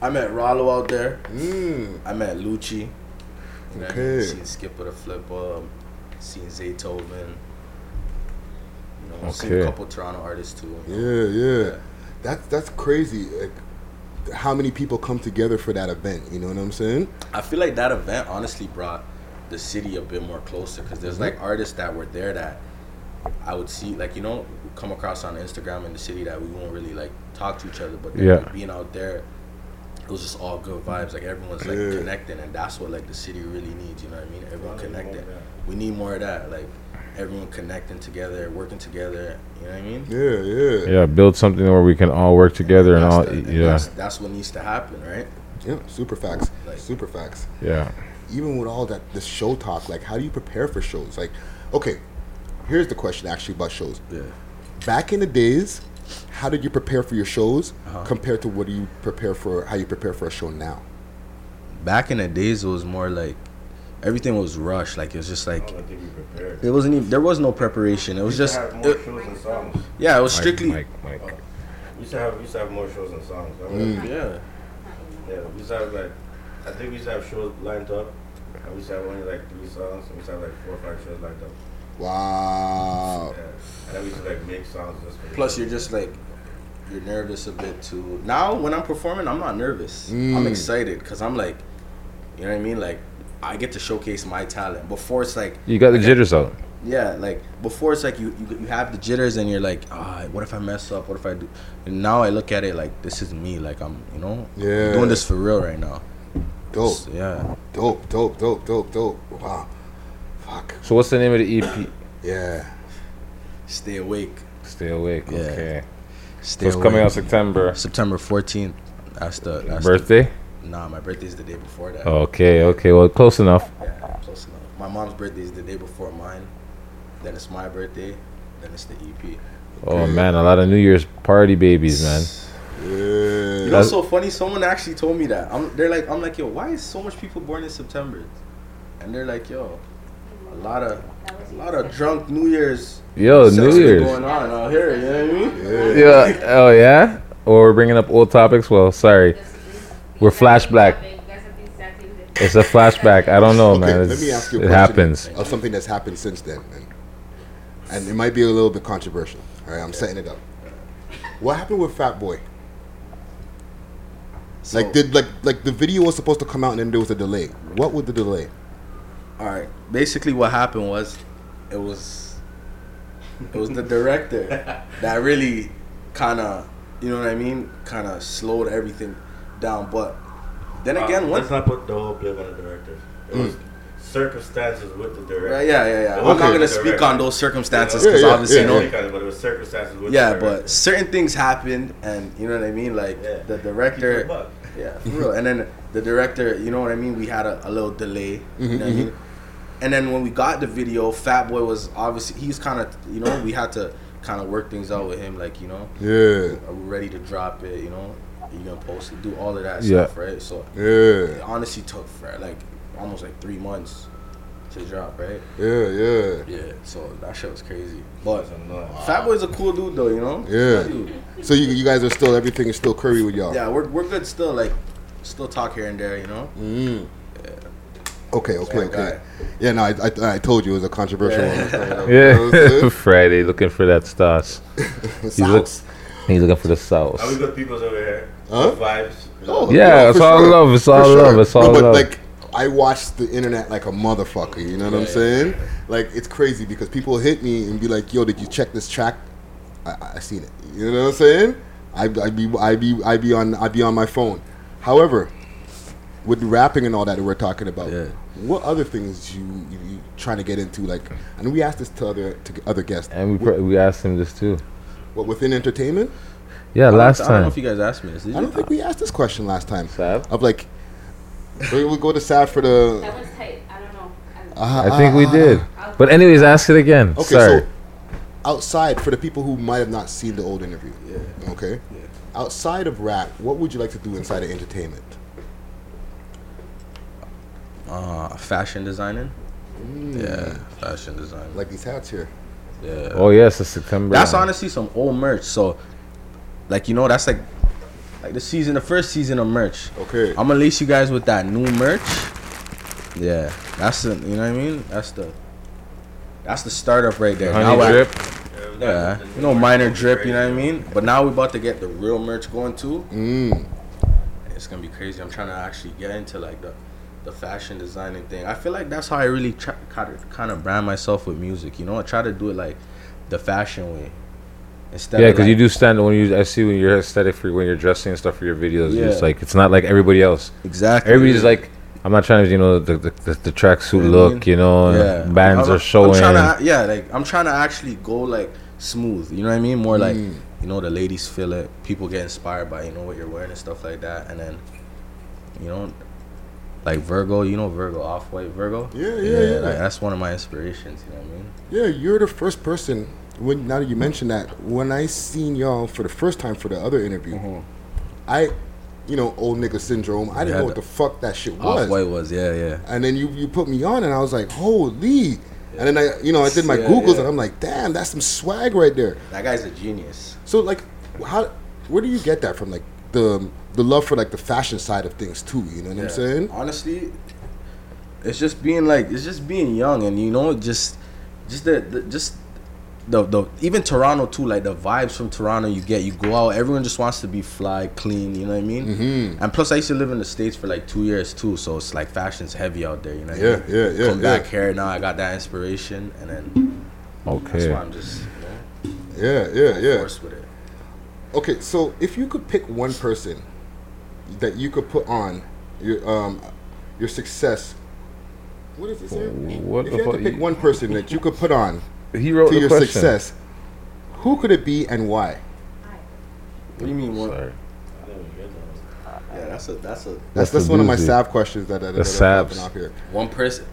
I met Rollo out there. Mm. I met Lucci. You know what I? Okay. Seen Skippa da Flippa. Seen Zaytoven. You know, seen a Okay. couple Toronto artists too. Yeah, yeah. That's that's crazy. Like, how many people come together for that event? You know what I'm saying? I feel like that event honestly brought the city a bit more closer because there's like artists that were there that I would see, like you know, come across on Instagram in the city that we won't really like talk to each other, but then, Yeah. like, being out there, it was just all good vibes. Like everyone's like Yeah. connecting, and that's what like the city really needs. You know what I mean? Everyone connecting. We need more of that. Like everyone connecting together, working together. You know what I mean? Yeah, yeah. Yeah, build something where we can all work together and That's all. the- and Yeah, That's, that's what needs to happen, right? Yeah, super facts. Like- super facts. yeah. Even with all that this show talk, like how do you prepare for shows? Like, okay, here's the question actually about shows. Yeah. Back in the days, how did you prepare for your shows Uh-huh. compared to what do you prepare for how you prepare for a show now? back in the days it was more like everything was rushed like it was just like don't think we prepared. it wasn't even there was no preparation it was just to have more it- shows and songs. yeah it was Mike, strictly Mike, Mike. We used to have we used to have more shows and songs. I mean, Mm. yeah Yeah, we used to have like I think we used to have shows lined up. And we used to have only like three songs. And we used to have like four or five shows lined up. Wow. Yeah. And then we used to like make songs just for plus you're just like you're nervous a bit too now when i'm performing i'm not nervous i'm Mm. excited because i'm like you know what i mean like i get to showcase my talent before it's like You got the like, jitters out. yeah like before it's like you, you you have the jitters and you're like ah what if i mess up what if i do and now i look at it like this is me like i'm you know I'm doing this for real right now Dope. So, yeah Dope, dope, dope, dope, dope. Wow. Fuck. So what's the name of the EP? Yeah. stay awake Stay awake. Yeah. Okay. stay So it's coming out September. september 14th that's the that's Birthday. the, nah my birthday's the day before that Okay. Okay. Well, close enough. Yeah, close enough. My mom's birthday is the day before mine. Then it's my birthday. Then it's the E EP. Oh man, a lot of New Year's party babies, man. You know, what's so funny. Someone actually told me that. I'm, they're like, I'm like, yo, why is so much people born in September? And they're like, yo, a lot of, a lot of drunk New Year's. Yo, New been Year's. going on out here. You know what I mean? Yeah. Oh yeah. Or we're bringing up old topics. Well, sorry. We're flashback. It's a flashback. I don't know, Okay, man. let me ask you a it question happens. of something that's happened since then, and, and it might be a little bit controversial. All right, I'm setting it up. What happened with Fat Boy? like, did like like the video was supposed to come out and then there was a delay. What was the delay? All right. Basically, what happened was, it was, it was the director [LAUGHS] that really, kind of, you know what I mean, kind of slowed everything down. But then again, Uh, one let's not put the whole blame on the director. It was circumstances with the director. Right, yeah, yeah, yeah. It I'm wasn't gonna speak on those circumstances You know? because obviously, you know, Speak on but it was circumstances with yeah, the director. Yeah, but certain things happened, and you know what I mean. Like the director, Keep it a buck. yeah, for real. And then the director, you know what I mean. We had a, a little delay, you know what I mm-hmm, mean. And then when we got the video, Fat Boy was obviously he's kind of you know we had to kind of work things out with him, like you know, Yeah. are we ready to drop it? You know, are you gonna post it? Do all of that Yeah. stuff, right? So Yeah. it honestly took for like almost like three months to drop, right? Yeah, yeah. Yeah, so that shit was crazy. But Fat Boy's a cool dude though, you know? Yeah. So you, you guys are still everything is still curry with y'all. Yeah, we're we're good still, like still talk here and there, you know? Mm. Okay, okay, Smart okay. guy. Yeah, no, I, I, I told you it was a controversial Yeah. one. You know what I'm Yeah. [LAUGHS] Friday looking for that sauce. [LAUGHS] He's, look, Sauce. he's looking for the sauce. Are we good peoples over here? Huh? Good Vibes. Oh, Yeah, it's for all love, it's For all love, it's all no, but love. like I watch the internet like a motherfucker. You know what I'm saying? Like it's crazy because people hit me and be like, "Yo, did you check this track?" I, I I seen it. You know what I'm saying? I I be I be I be on I be on my phone. However, with the rapping and all that that we're talking about, what other things you, you, you trying to get into? Like, and we asked this to other to other guests. And we pr- we asked him this too. What within entertainment? Yeah, I don't- last I don't know if you guys asked me this. Did I don't think we asked this question last time. Sav? Of like, we will go to Sav for the. That was tight. I don't know. Uh, I think we uh, did. But anyways, ask it again. Okay, Sorry. so outside for the people who might have not seen the old interview. Yeah. Okay. Yeah. Outside of rap, what would you like to do inside of entertainment? Uh, fashion designing. Yeah, fashion design. Like these hats here. Yeah. Oh yes, it's September. That's honestly some old merch. So, like you know, that's like, like the season, the first season of merch. Okay. I'm gonna lace you guys with that new merch. Yeah, that's the, you know what I mean. That's the, that's the startup right there. Honey I- drip. Yeah, you know, minor drip. You know what I mean. But now we're about to get the real merch going too. Mm. It's gonna be crazy. I'm trying to actually get into like the, the fashion designing thing. I feel like that's how I really try, kind of kind of brand myself with music. You know, I try to do it like the fashion way. Instead Yeah, of, because you do stand when you. I see when you're aesthetic for when you're dressing and stuff for your videos. It's Yeah. like it's not like everybody else. Exactly. Everybody's like, I'm not trying to, you know, the the, the, the tracksuit You know what I look. You know, Yeah. bands I'm- are showing. I'm trying to, yeah, like I'm trying to actually go like smooth. You know what I mean? More like Mm. you know the ladies feel it. People get inspired by you know what you're wearing and stuff like that. And then you know, like Virgil. You know Virgil, off white Virgil. Yeah, yeah, yeah. like, that's one of my inspirations. You know what I mean? Yeah, you're the first person. When now that you mention that, when I seen y'all for the first time for the other interview, mm-hmm. I, you know, old nigga syndrome. I didn't know what the- the fuck that shit was. Off white was yeah, yeah. And then you you put me on, and I was like, holy. And then I, you know, I did my Yeah, googles, yeah. and I'm like, damn, that's some swag right there. That guy's a genius. So like, how, where do you get that from? Like the the love for like the fashion side of things too. You know what I'm saying? Honestly, it's just being like it's just being young and you know just just the, the just the the even Toronto too like the vibes from Toronto you get you go out everyone just wants to be fly clean you know what I mean Mhm. and plus I used to live in the states for like two years too so it's like fashion's heavy out there you know what I Yeah, mean? yeah, yeah, come yeah. back here now I got that inspiration and then okay, that's why I'm just you know Yeah, yeah, yeah. with it Okay, so if you could pick one person that you could put on your um your success, what is this here? What if you had to pick one person that you could put on He wrote to the your question. success, who could it be and why? what do you mean what Sorry. yeah that's a that's a That's That's that's the one of my doozy. Sav questions that, that, The that are popping Savs. off here. one person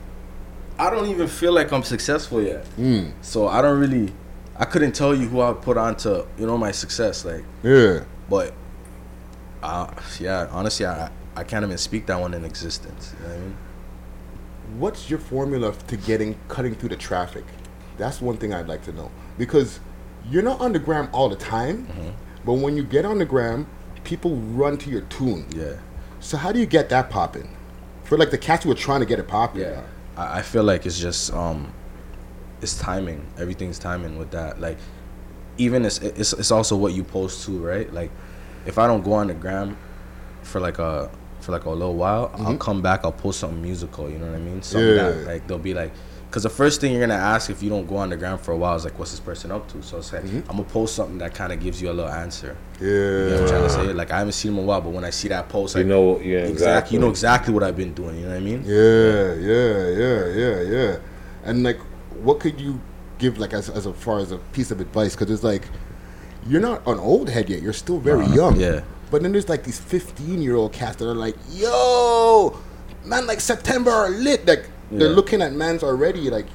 i don't even feel like i'm successful yet Mm. so i don't really I couldn't tell you who I put on to you know my success. Like Yeah. but uh, yeah, honestly, I I can't even speak that one in existence. You know what I mean? What's your formula to getting cutting through the traffic? That's one thing I'd like to know because you're not on the gram all the time, Mm-hmm. but when you get on the gram, people run to your tune. Yeah. So how do you get that popping? For like the cats who are trying to get it popping. Yeah, I, I feel like it's just um, it's timing. Everything's timing with that. Like, even it's it's it's also what you post too, right? Like, if I don't go on the gram for like a for like a little while, I'll Mhm. come back. I'll post something musical. You know what I mean? Something that Yeah. like they'll be like. Cause the first thing you're gonna ask if you don't go on the gram for a while is like, what's this person up to? So it's like, mm-hmm. I'm gonna post something that kind of gives you a little answer. Yeah. You know what I'm trying to say? Like I haven't seen him in a while, but when I see that post, You like, know- yeah, exactly. You know exactly. exactly what I've been doing. You know what I mean? Yeah, yeah, yeah, yeah, yeah. And like, what could you give like as as far as a piece of advice? Because it's like, you're not an old head yet. You're still very Nah, young. yeah. But then there's like these 15 year old cats that are like, yo, man, like September are lit. Like they're Yeah. looking at man's already. Like,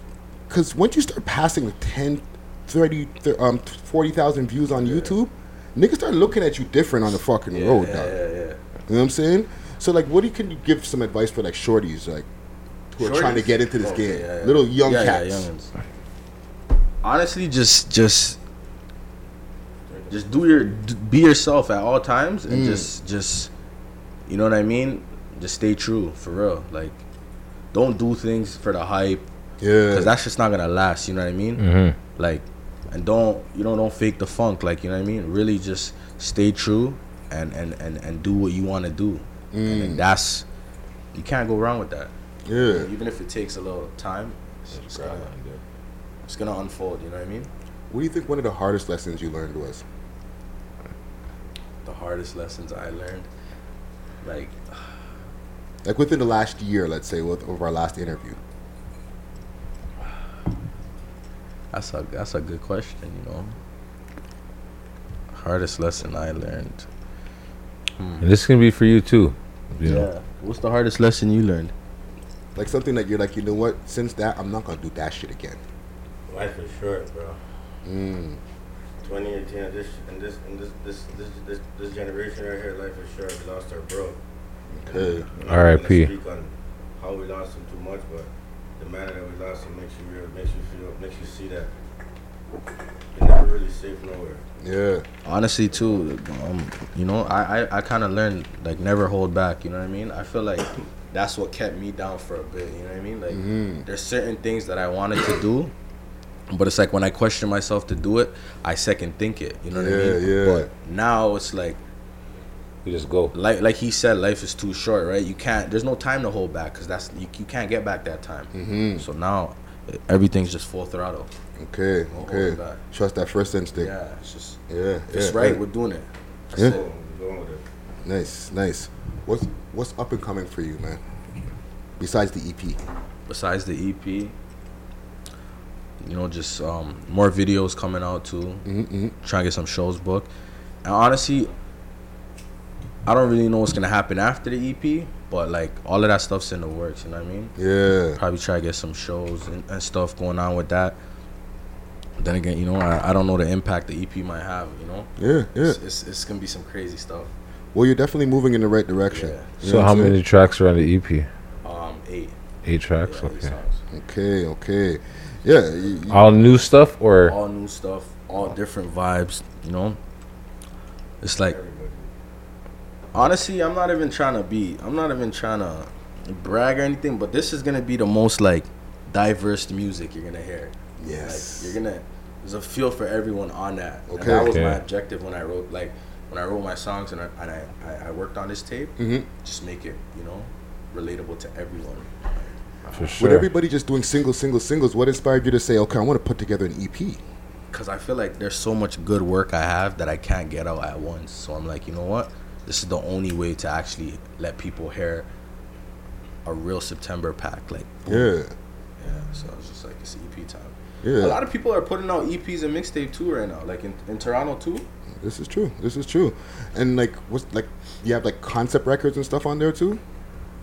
because once you start passing the 10, 30, thir- um, 40,000 views on YouTube, niggas start looking at you different on the fucking road, yeah, dog. yeah, yeah. You know what I'm saying? So like, what do you, can you give some advice for like shorties like who are trying to get into this Okay, game? yeah, yeah. Little young Yeah, yeah, cats. Honestly, just just just do your be yourself at all times and Mm. just just you know what I mean. Just stay true for real. Like, don't do things for the hype. Yeah. Because that's just not gonna last. You know what I mean? Mhm. Like, and don't you know don't fake the funk. Like you know what I mean. Really, just stay true and and and and do what you want to do. Mm. then that's you can't go wrong with that. Yeah. Even if it takes a little time, it's, it's gonna it's gonna unfold. You know what I mean? What do you think one of the hardest lessons you learned was? The hardest lessons I learned, like Like within the last year, let's say, with of our last interview. that's a that's a good question. You know, hardest lesson I learned. Hmm. And this can be for you too. You know? Yeah. What's the hardest lesson you learned? Like something that you're like, you know what? Since that, I'm not gonna do that shit again. Life is short, bro. Mm. 2018, in this, in this, in this, this, this, this, this generation right here, life is short. We lost our bro. Okay. I'm R.I.P.. How we lost him too much, but the manner that we lost him makes you real, makes you feel, makes you see that you're never really safe nowhere. Yeah. Honestly, too, um, you know, I I, I kind of learned like never hold back. You know what I mean? I feel like that's what kept me down for a bit. You know what I mean? Like Mhm. there's certain things that I wanted to do. But it's like when I question myself to do it, I second think it. You know what I Yeah, mean? yeah. But now it's like You just go. like like he said, life is too short, right? You can't. There's no time to hold back because that's you, you can't get back that time. Mhm. So now everything's just full throttle. Okay. Won't Okay. Trust that first instinct. Yeah, it's just Yeah. it's yeah, right, yeah. we're doing it. That's Yeah. it. Going with it. Nice. Nice. What's what's up and coming for you, man? Besides the E EP. Besides the EP, you know, just um, more videos coming out too. Mm-hmm. Trying to get some shows booked. And honestly, I don't really know what's gonna happen after the EP, but like all of that stuff's in the works. You know what I mean? Yeah. Probably try to get some shows and, and stuff going on with that. Then again, you know, I, I don't know the impact the EP might have. You know? Yeah, yeah. It's, it's, it's gonna be some crazy stuff. Well, you're definitely moving in the right direction. You So know how what many tracks are on the EP? Um, eight. Eight tracks. Yeah, okay. songs. Okay. Okay. Yeah. you- you- All new stuff or all new stuff, all different vibes. You know, it's like honestly, I'm not even trying to be. I'm not even trying to brag or anything. But this is gonna be the most like diverse music you're gonna hear. Yes. Like, you're gonna. There's a feel for everyone on that. And Okay. that was my objective when I wrote like when I wrote my songs and I and I, I, I worked on this tape. Mhm. Just make it you know relatable to everyone. for sure. With everybody just doing singles, singles, singles, what inspired you to say, okay, I want to put together an EP? because I feel like there's so much good work I have that I can't get out at once. So I'm like, you know what? This is the only way to actually let people hear a real September pack. Like, boom. Yeah. yeah. So it's just like it's EP time. Yeah. A lot of people are putting out EPs and mixtape too right now, like in, in Toronto too. This is true. This is true. And like, what's like, you have like concept records and stuff on there too?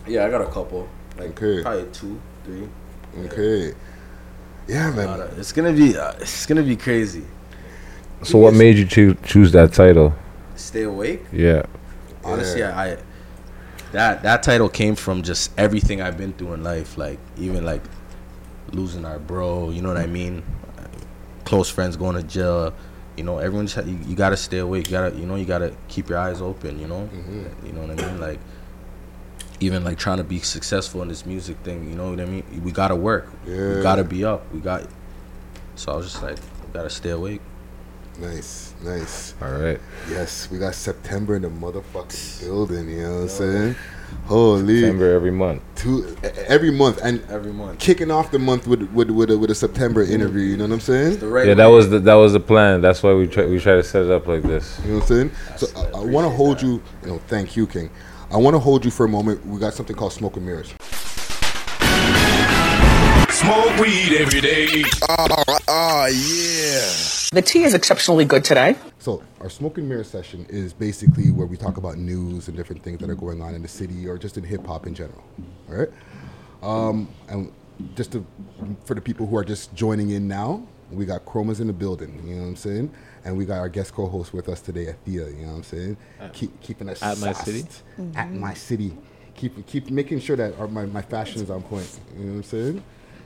Yeah, I got a couple. Like Okay. probably two, three. Okay. Yeah, man. It's gonna be uh, it's gonna be crazy. So what made you choo- choose that title? Stay awake. Yeah. Oh, Honestly, I, I that that title came from just everything I've been through in life, like even like losing our bro. You know what I mean? Close friends going to jail. You know, everyone's you, you gotta stay awake. You gotta you know you gotta keep your eyes open. You know, mm-hmm. you know what I mean? Like even like trying to be successful in this music thing. You know what I mean? We gotta work. Yeah. We gotta be up. We got. So I was just like, gotta stay awake. Nice, nice. All right. Yes, we got September in the motherfucking building. You know what I'm saying? Holy. September every month. Two, e- every month and every month kicking off the month with with with a, with a September interview. You know what I'm saying? yeah, that was the that was the plan. That's why we try we try to set it up like this. You know what I'm saying? So I, I want to hold you. You know, thank you, King. I want to hold you for a moment. We got something called smoke and mirrors. Smoke weed every day. Oh, yeah. The tea is exceptionally good today. So our smoke and mirror session is basically where we talk about news and different things that are going on in the city or just in hip hop in general. All right. Um, and just to, for the people who are just joining in now, we got Chromas in the building. You know what I'm saying? And we got our guest co-host with us today, Athea. You know what I'm saying? Keep keeping us At My sauced. City? At my city. Keep keep making sure that our, my, my fashion is on point. You know what I'm saying?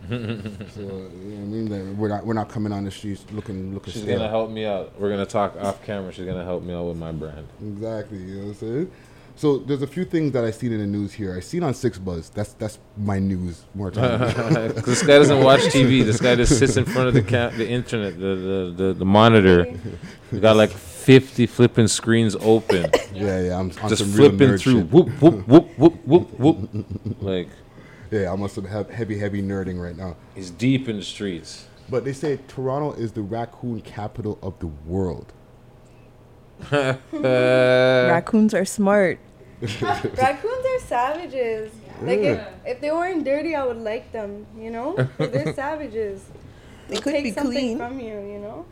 So you know what I mean that we're not we're not coming on the streets looking looking. She's stale. gonna help me out. We're gonna talk off camera. She's gonna help me out with my brand. Exactly. You know what I'm saying? So there's a few things that I seen in the news here. I seen on 6ixBuzz. That's that's my news more time. [LAUGHS] this guy doesn't watch TV. This guy just sits in front of the ca- the internet, the, the, the, the monitor. We got like 50 flipping screens open. Yeah, yeah, I'm on just flipping through. shit. Whoop whoop whoop whoop whoop whoop. Like yeah, I'm on some he- heavy heavy nerding right now. he's deep in the streets. But they say Toronto is the raccoon capital of the world. [LAUGHS] Raccoons are smart. [LAUGHS] Raccoons are savages. Like if, Yeah. if they weren't dirty, I would like them. You know, 'Cause [LAUGHS] they're savages. They They'll could take be something clean. from you. You know.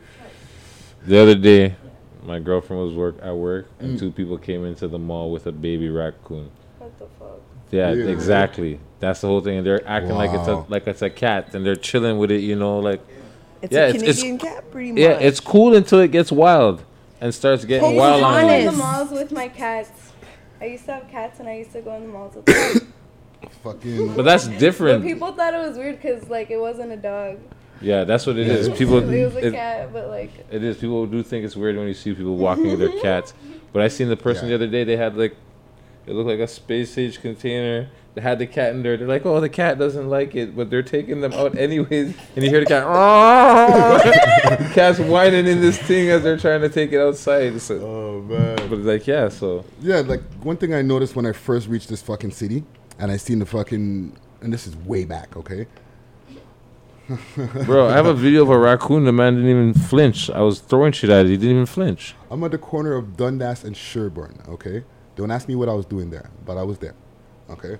The other day, my girlfriend was work at work, and Mm. two people came into the mall with a baby raccoon. What the fuck? Yeah, Really? exactly. That's the whole thing, and they're acting like it's a like it's a cat, and they're chilling with it. You know, like It's yeah, a it's, it's Canadian cat, pretty much. yeah, it's cool until it gets wild and starts getting I wild used to on go in the malls with my cats. I used to have cats, and I used to go in the malls with them. [COUGHS] Fucking. But that's But different. people thought it was weird because like it wasn't a dog. Yeah, that's what it Yeah. is. People, [LAUGHS] it was a it- cat, but like It is. People do think it's weird when you see people walking with their [LAUGHS] cats. But I seen the person the other day. They had like, it looked like a space age container. They had the cat in there. They're like, oh, the cat doesn't like it, but they're taking them out anyways. And you hear the cat, "Oh!" [LAUGHS] cat's whining in this thing as they're trying to take it outside. So, oh man. But like, yeah. So Yeah, like one thing I noticed when I first reached this fucking city, and I seen the fucking, and this is way back, okay. Bro, I have a video of a raccoon. The man didn't even flinch. I was throwing shit at it. He didn't even flinch. I'm at the corner of Dundas and Sherbourne, okay? Don't ask me what I was doing there, but I was there, okay?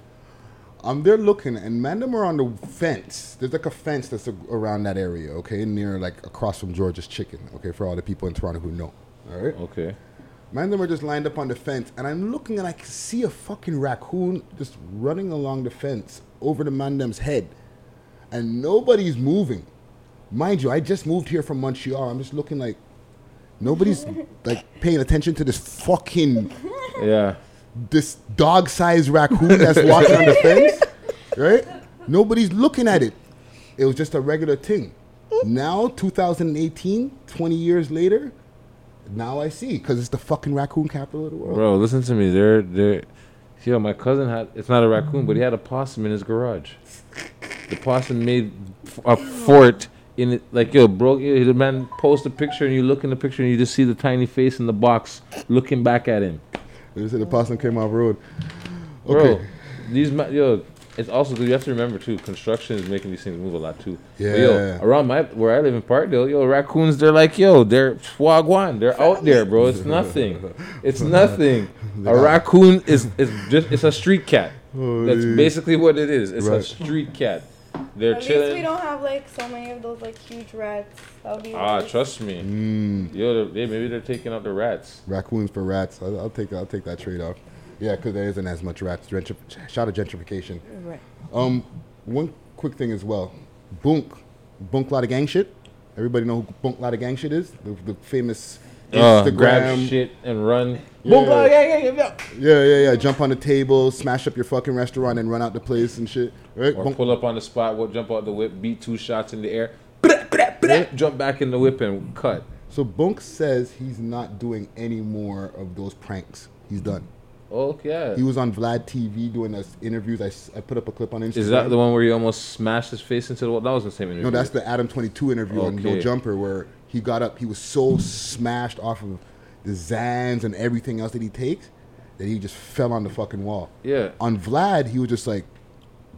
Um, I'm there looking, and man, them are on the fence. There's like a fence that's a- around that area, okay? Near, like, across from George's Chicken, okay? For all the people in Toronto who know, all right? Okay. Man, them are just lined up on the fence, and I'm looking and I can see a fucking raccoon just running along the fence over the man them's head, and nobody's moving. Mind you, I just moved here from Montreal. I'm just looking like nobody's like paying attention to this fucking Yeah. this dog-sized raccoon that's walking on the fence, right? Nobody's looking at it. It was just a regular thing. Now, 2018, 20 years later, now I see because it's the fucking raccoon capital of the world. Bro, listen to me. They're they're yo, my cousin had it's not a raccoon, but he had a possum in his garage. The possum made f- a fort in it like yo, bro, the man post a picture and you look in the picture and you just see the tiny face in the box looking back at him. They said the possum came off road. Bro, these ma- yo, it's also you have to remember too. Construction is making these things move a lot too. But, Yeah. yo, around my where I live in Parkdale, yo, raccoons they're like yo, they're wagwan. They're out there, bro. It's nothing. It's [LAUGHS] nothing. A raccoon is is just it's a street cat. That's basically what it is. It's a street cat. They're at least we don't have like so many of those like huge rats. That would be Ah, nice. trust me. Mm. Yo, they, maybe they're taking out the rats. Raccoons for rats. I'll, I'll take I'll take that trade off. Yeah, because there isn't as much rats. Gentri- shout out gentrification. Right. Um, one quick thing as well. Bunk, Bunk Lotta Gang Shit. Everybody know who Bunk Lotta Gang Shit is? The, the famous Uh, grab shit and run. Bunk Lotta Gang, gang, gang, Yeah, yeah, yeah. Jump on the table, smash up your fucking restaurant, and run out the place and shit. Right? Or pull up on the spot, we'll jump out the whip, beat two shots in the air, jump back in the whip and cut. So Bunk says he's not doing any more of those pranks. He's done. Okay. He was on Vlad TV doing us interviews. I, I put up a clip on Instagram. Is that the one where he almost smashed his face into the wall? That was the same interview. No, that's the Adam 22 interview on No Jumper where he got up. He was so smashed off of the Xans and everything else that he takes that he just fell on the fucking wall. Yeah. On Vlad, he was just like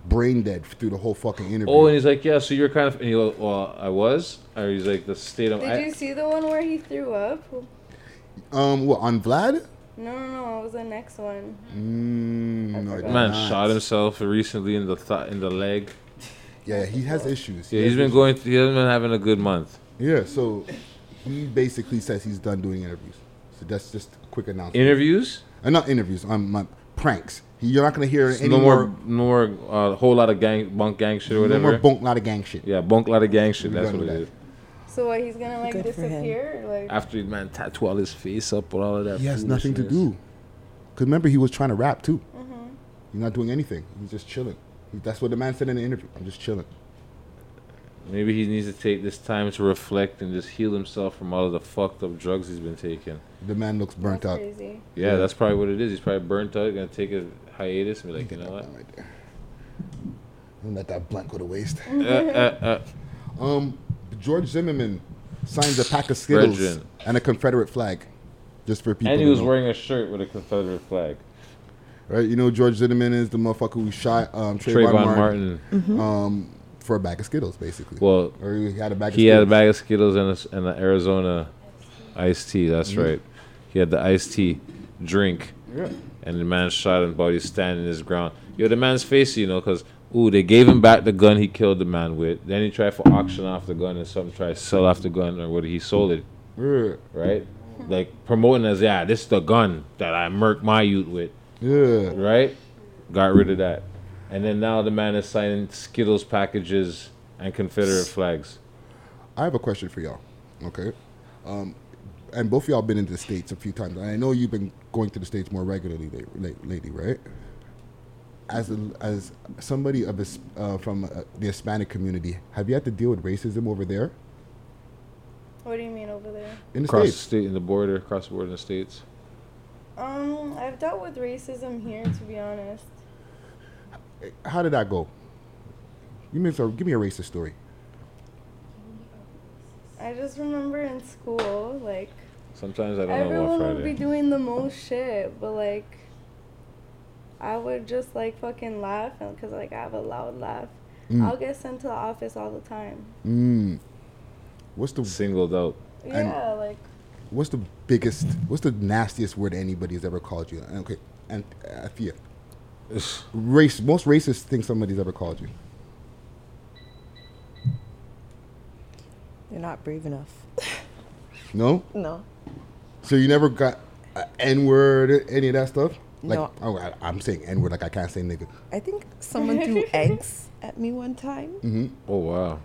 brain dead through the whole fucking interview. Oh, and he's like, yeah, so you're kind of. And he goes, well, I was. Or he's like, the state of. Did I, you see the one where he threw up? um, what on Vlad? No, no, no. It was the next one. Mm, no, man not. shot himself recently in the th- in the leg. Yeah, he has issues. Yeah, He he's has been issues. going. He hasn't been having a good month. Yeah, so he basically says he's done doing interviews. So that's just a quick announcement. Interviews? Uh, not interviews. Um, my pranks. You're not gonna hear any no more. more, no more, uh, whole lot of gang, bunk gang shit or whatever. No whatever. more bunk lot of gang shit. Yeah, bunk lot of gang shit. We That's what it with is. So what? He's gonna like Good disappear? Like After man tattoo all his face up with all of that. He has nothing to do. Cause remember he was trying to rap too. Mm-hmm. He's not doing anything. He's just chilling. That's what the man said in the interview. I'm just chilling. Maybe he needs to take this time to reflect and just heal himself from all of the fucked up drugs he's been taking. The man looks burnt That's out. crazy. Yeah, that's probably what it is. He's probably burnt out. He's gonna take a hiatus and be like, you know what? Don't let that blank go to waste. Uh, uh, [LAUGHS] Um, George Zimmerman signs a pack of Skittles Brethren. and a Confederate flag, just for people. and he to was know. wearing a shirt with a Confederate flag. Right, you know George Zimmerman is the motherfucker who shot um, Trayvon, Trayvon Martin, Martin. um, for a bag of Skittles, basically. Well, or he had a bag. He of had a Skittles. bag of Skittles and a and an Arizona iced tea. That's Mhm. right. He had the iced tea drink. Yeah. And the man shot him, but he's standing his ground. Yo, the man's face, you know, because ooh, they gave him back the gun he killed the man with. Then he tried for auction off the gun, and some tried to sell off the gun, or what he sold it. Yeah. Right. Like promoting as yeah, this is the gun that I murked my youth with. Yeah. Right. Got rid of that, and then now the man is signing Skittles packages and Confederate flags. I have a question for y'all. Okay. Um, and both of y'all been into the states a few times. And I know you've been going to the states more regularly late, late, lately, right? As a, as somebody of this, uh, from uh, the Hispanic community, have you had to deal with racism over there What do you mean over there? in the across states? the state, in the border, across the border in the states. Um, I've dealt with racism here, to be honest. How did that go? Give me, so, give me a racist story. I just remember in school, like Sometimes I don't know about everyone would be doing the most shit, but like I would just like fucking laugh because like I have a loud laugh. Mm. I'll get sent to the office all the time. Mm. What's the singled out? Yeah, like What's the biggest? What's the nastiest word anybody's ever called you? Okay, and uh, Afia. Race. Most racist thing somebody's ever called you. You're not brave enough. No. No. So you never got N word, any of that stuff? Like, No. oh, I, I'm saying N word, like I can't say nigga. I think someone threw [LAUGHS] eggs at me one time. Mm-hmm. Oh wow.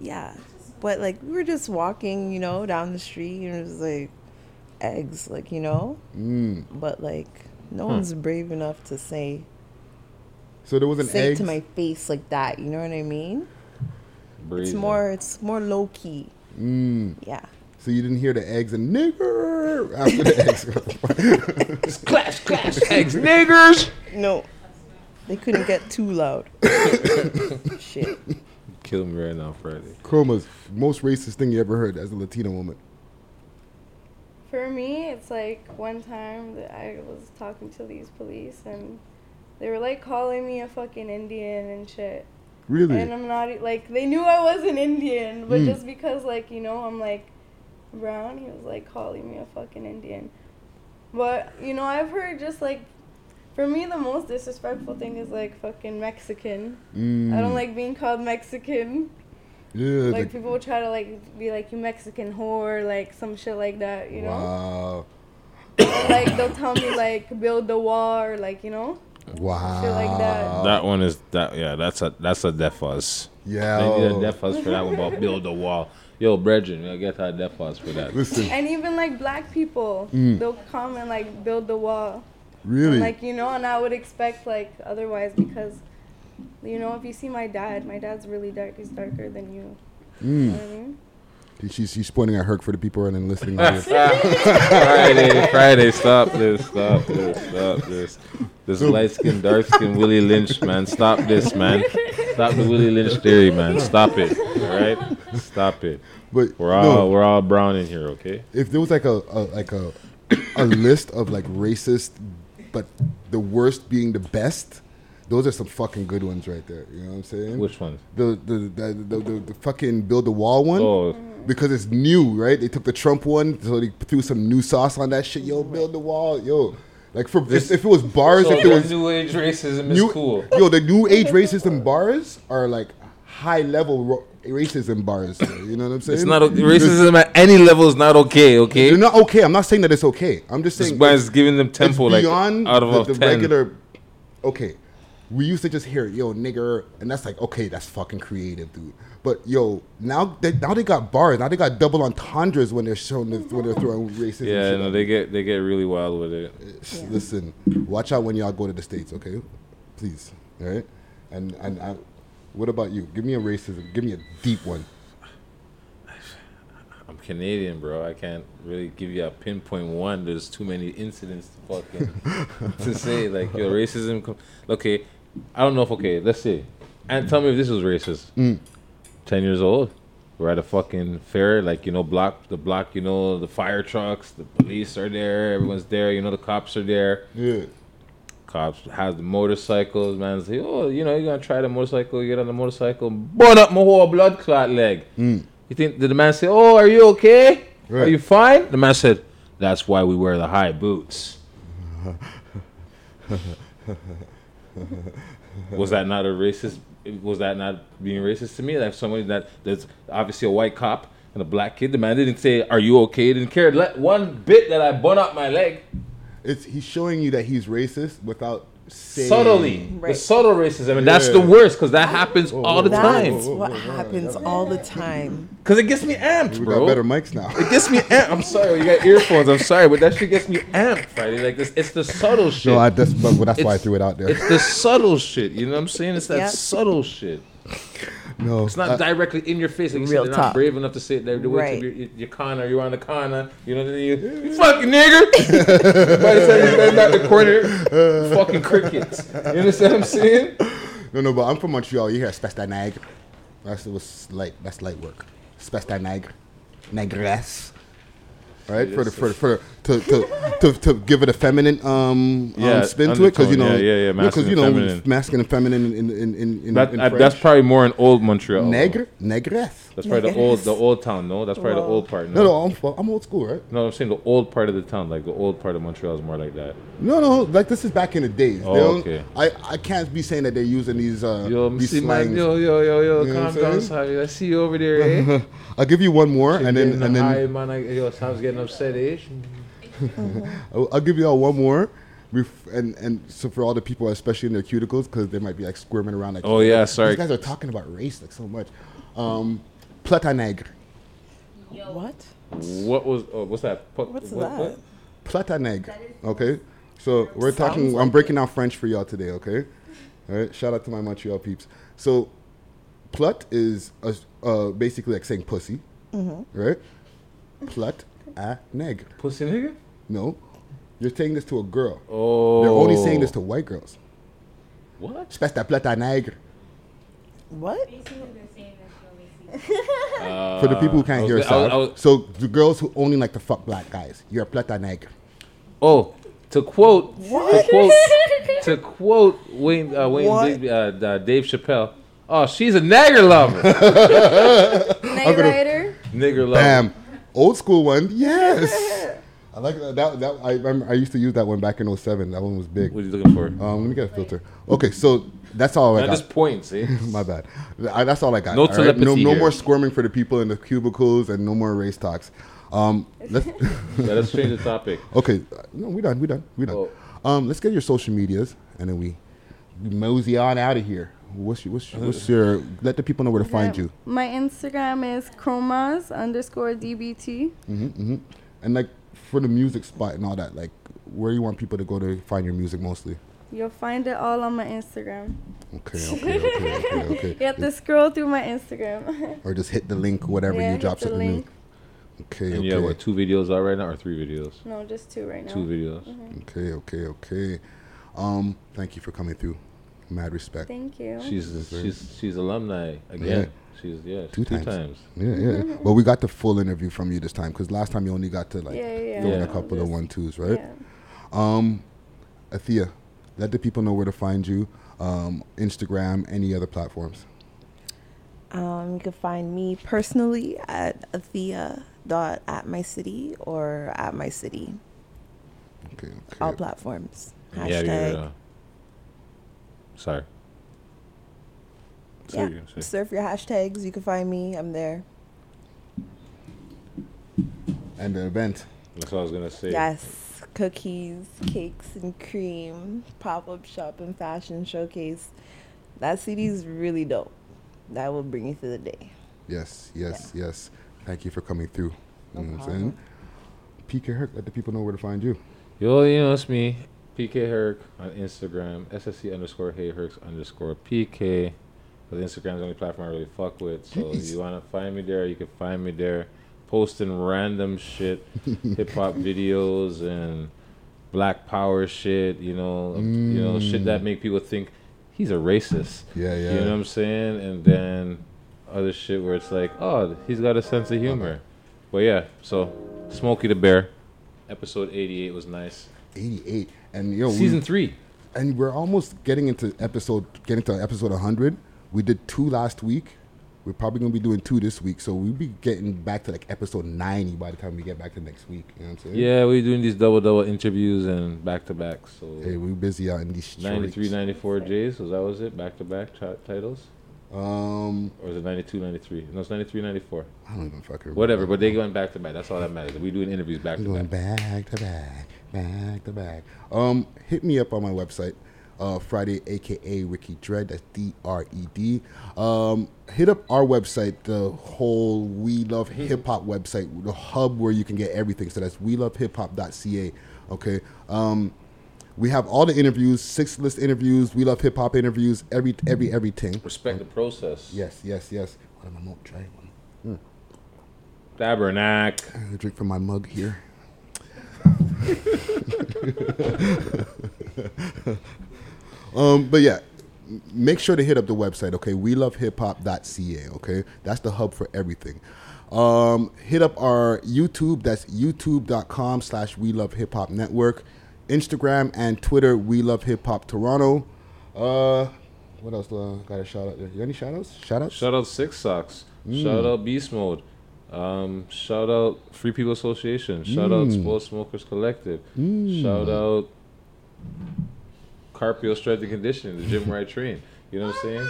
Yeah. But like we were just walking, you know, down the street and it was like eggs, like, you know? Mm. But like no Hmm. one's brave enough to say So there was an say it egg. to my face like that, you know what I mean? It's more it's more low key. Mm. Yeah. So you didn't hear the eggs and nigger after the eggs. [LAUGHS] clash, clash, eggs, niggers. No. They couldn't get too loud. [LAUGHS] Shit. Kill me right now, Friday. Chroma's most racist thing you ever heard as a Latina woman. For me, it's like one time that I was talking to these police and they were like calling me a fucking Indian and shit. Really? And I'm not like they knew I was an Indian, but Mm. just because like you know I'm like brown, he was like calling me a fucking Indian. But you know I've heard just like for me the most disrespectful thing is like fucking Mexican. I Mm. don't like being called Mexican. Yeah. Like the- people will try to like be like you Mexican whore, like some shit like that, you know. Wow. Or, like they'll tell me like build the wall or like you know. Wow. Shit like that. That one is that. Yeah, that's a that's a deaf fuzz. Yeah. they need a deaf fuzz for that one about build the wall. Yo, brethren, I get that deaf fuzz for that. Listen, And even like black people, Mm. they'll come and like build the wall. Really? And, like you know, and I would expect like otherwise because, you know, if you see my dad, my dad's really dark. He's darker than you. Hmm. You know what I mean? she's she's pointing at Herc for the people running listening. to this. [LAUGHS] Friday, Friday, stop this, stop this, stop this. This light skin, dark skin Willie Lynch, man. Stop this, man. Stop the Willie Lynch theory, man. Stop it. All right? Stop it. But We're all no. we're all brown in here, okay? if there was like a, a like a a list of like racist, but the worst being the best, those are some fucking good ones right there. You know what I'm saying? Which ones? The the the the, the, the fucking build the wall one. Oh. Because it's new, right? They took the Trump one, so they threw some new sauce on that shit. Yo, build the wall, yo. Like for if, if it was bars, So if it was new age racism is cool. Yo, the new age racism bars are like high level ro- racism bars. You know what I'm saying? It's not o- racism at any level is not okay, okay? They're not okay. I'm not saying that it's okay. I'm just saying man's it's- giving them tempo, it's like, beyond out of the, a the 10. regular. Okay, we used to just hear yo nigger, and that's like okay, that's fucking creative, dude. But yo, now they now they got bars. Now they got double entendres when they're showing the, when they're throwing racism. Yeah, no, they get they get really wild with it. Listen, watch out when y'all go to the states, okay? Please, all right? And and I, what about you? Give me a racism. Give me a deep one. Canadian, bro. I can't really give you a pinpoint one. There's too many incidents to fucking [LAUGHS] to say. Like your racism. com- Okay, I don't know if okay. Let's see, and tell me if this was racist. Mm. Ten years old. We're at a fucking fair, like you know, block the block. You know, the fire trucks, the police are there. Everyone's there. You know, the cops are there. Yeah. Cops has the motorcycles. Man, say, oh, you know, you're gonna try the motorcycle. You get on the motorcycle, burn up my whole blood clot leg. Mm. You think did the man say, "Oh, are you okay? Are you fine?" The man said, "That's why we wear the high boots." Was that not a racist? Was that not being racist to me? Like somebody that that's obviously a white cop and a black kid. The man didn't say, "Are you okay?" He didn't care let one bit that I burn up my leg. It's he's showing you that he's racist without saying Subtly, the subtle racism, and that's the worst because that oh. happens all the time. That's what happens all the time. Because it gets me amped, We bro. got better mics now. It gets me [LAUGHS] amped. I'm sorry, you got earphones. I'm sorry, but that shit gets me amped, Friday. Like this, it's the subtle shit. No, I, that's but that's why I threw it out there. It's the subtle shit. You know what I'm saying? It's that Yep. subtle shit. No, It's not I- directly in your face. Like you Real said, they're not brave enough to say it. They're the way Right. to your, your corner. You're on the corner. You know, then you, you fucking nigger. By the time you stand back the corner, [LAUGHS] fucking crickets. You understand what I'm saying? No, no, but I'm from Montreal. You hear Spesta Nagre. That's was light. That's light work. Spesta Nagre, Negress. Right for the for the, for the, to, to to to give it a feminine um, Yeah, um spin to it because you know. Yeah, yeah, yeah, because you know masculine and feminine in in in, in, That, in that's probably more in old Montreal. Negre Negress. That's probably the old the old town. No, that's probably the old part. No, no, I'm I'm old school, right? No, I'm saying the old part of the town, like the old part of Montreal is more like that. No, no, like this is back in the days. Oh, don't- okay. I, I can't be saying that they're using these uh Yo, these see man, slangs. yo, yo, yo, yo, You know what calm I'm down, saying? Savvy. I see you over there, eh? [LAUGHS] I'll give you one more, and then and high, then man, I, yo, Sam's getting upset, eh? [LAUGHS] I'll, I'll give you all one more, Bef- and and so for all the people, especially in their cuticles, because they might be like squirming around. Like, Oh, yeah, sorry. These guys are talking about race like so much. Um, Plata Negre. What? What was? Oh, what's that? Pu- What's what- that? what? Plata Negre. Okay, so we're Sounds talking. like I'm breaking down French for y'all today. Okay, all right. Shout out to my Montreal peeps. So, plut is a, uh, basically like saying pussy, Mhm. right? Plut a nègre. Pussy nigga? No, you're saying this to a girl. Oh. They're only saying this to white girls. What? Espèce de plut à nègre. What? [LAUGHS] For the people who can't Uh, was hear gonna- I was- I was- So the girls who only like to fuck black guys, you're a plut à. Oh, to quote, to quote, [LAUGHS] to quote Wayne, uh, Wayne, What? Uh, uh, Dave Chappelle. Oh, she's a nagger lover. Night Rider. nigger lover. Bam. Old school one. Yes. [LAUGHS] I like that. that, that I I used to use that one back in 07. That one was big. What are you looking for? Um, let me get a filter. Okay, so that's all I Not got. just points, eh? [LAUGHS] My bad. I, that's all I got. No all right? No, telepathy no here. more squirming for the people in the cubicles and no more race talks. Um, let's [LAUGHS] Yeah, let's change the topic. [LAUGHS] Okay, uh, no, we done. We done. We done. Oh. Um, let's get your social medias and then we, we mosey on out of here. What's your, what's, your- what's your? Let the people know where to find Okay, you. My Instagram is chromas underscore dbt. hmm hmm And like for the music spot and all that, like where do you want people to go to find your music mostly. You'll find it all on my Instagram. Okay, okay, okay, okay, [LAUGHS] okay. you have to scroll through my Instagram. Or just hit the link, whatever Yeah, you hit drop the something link. new. Okay, And okay. you have what, two videos out right now or three videos? no, just two right now. Two videos. Mhm. Okay, okay, okay. Um, thank you for coming through. Mad respect. Thank you. She's she's she's alumni again. Yeah. She's yeah Two two, times. times. Yeah, yeah. Well, we got the full interview from you this time because last time you only got to like Yeah, yeah, throw in a couple of one twos, right? yeah. Um, Athea, let the people know where to find you. Um, Instagram, any other platforms. Um, you can find me personally at Athea dot at my city or at my city. Okay, All platforms. And you have Hashtag. your, sorry. Say yeah. you're gonna say. Surf your hashtags. You can find me. I'm there. And the event. That's what I was gonna say. Yes, cookies, cakes, and cream pop up shop and fashion showcase. That CD is really dope. That will bring you through the day. Yes, yes, yes. Thank you for coming through. No you know what I'm saying? PK Herc, let the people know where to find you. Yo, you know it's me, PK Herc on Instagram, SSC underscore Hey Hercs underscore PK. But is the only platform I really fuck with. So Jeez. you wanna find me there, you can find me there. Posting random shit, [LAUGHS] hip hop videos and black power shit, you know, you know, shit that mm. make people think he's a racist. Yeah, yeah. You know what I'm saying? And then other shit where it's like, oh, he's got a sense of humor. But yeah, so Smokey the Bear, episode 88 was nice. 88. And yo, we- Season three. And we're almost getting into episode getting to episode 100. We did two last week. We're probably gonna be doing two this week, so we'll be getting back to like episode 90 by the time we get back to next week. You know what I'm saying? Yeah, we're doing these double double interviews and back to back. So Hey, we're busy out in these streets. 93, 94 J's. Was that was it? Back to back titles. Um, or is it 92, 93? No, it's 93, 94. I don't even fucking remember. Whatever, but they going back to back. That's all that matters. We doing interviews back We're to back. back to back, back to back. Um, hit me up on my website, uh, Friday, aka Ricky Dred. That's D R E D. Um, hit up our website, the whole We Love Hip Hop website, the hub where you can get everything. So that's we love hip hop.ca. Okay. Um, we have all the interviews, six list interviews, we love hip hop interviews, every every everything. Respect the process. Yes, yes, yes. What am I not trying one? Tabernacle. I'm drink from my mug here. [LAUGHS] um, but yeah, make sure to hit up the website, okay? We love hiphop.ca, okay? That's the hub for everything. Um, hit up our YouTube, that's youtube.com slash we love hip hop network. Instagram and Twitter, we love hip hop Toronto. Uh, what else do I got a shout out there? You got any shout outs? Shout outs? Shout out Six Socks. Mm. Shout out Beast Mode. Um, shout out Free People Association. Shout out Mm. Spoiled Smokers Collective. Mm. Shout out Carpio Strength and Conditioning, the gym where I [LAUGHS] train. You know what I'm saying?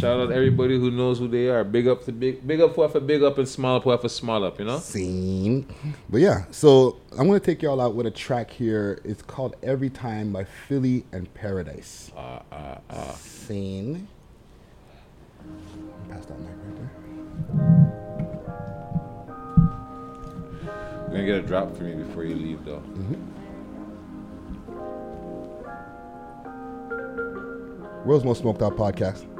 Shout out everybody who knows who they are. Big up to big, big up for for big up and small up for for small up. You know. Scene. But yeah, so I'm gonna take y'all out with a track here. It's called Every Time by Philly and Paradise. Uh, uh, uh. Scene. Pass that mic right there. You're gonna get a drop for me before you leave, though. World's Most Smoked Out Podcast.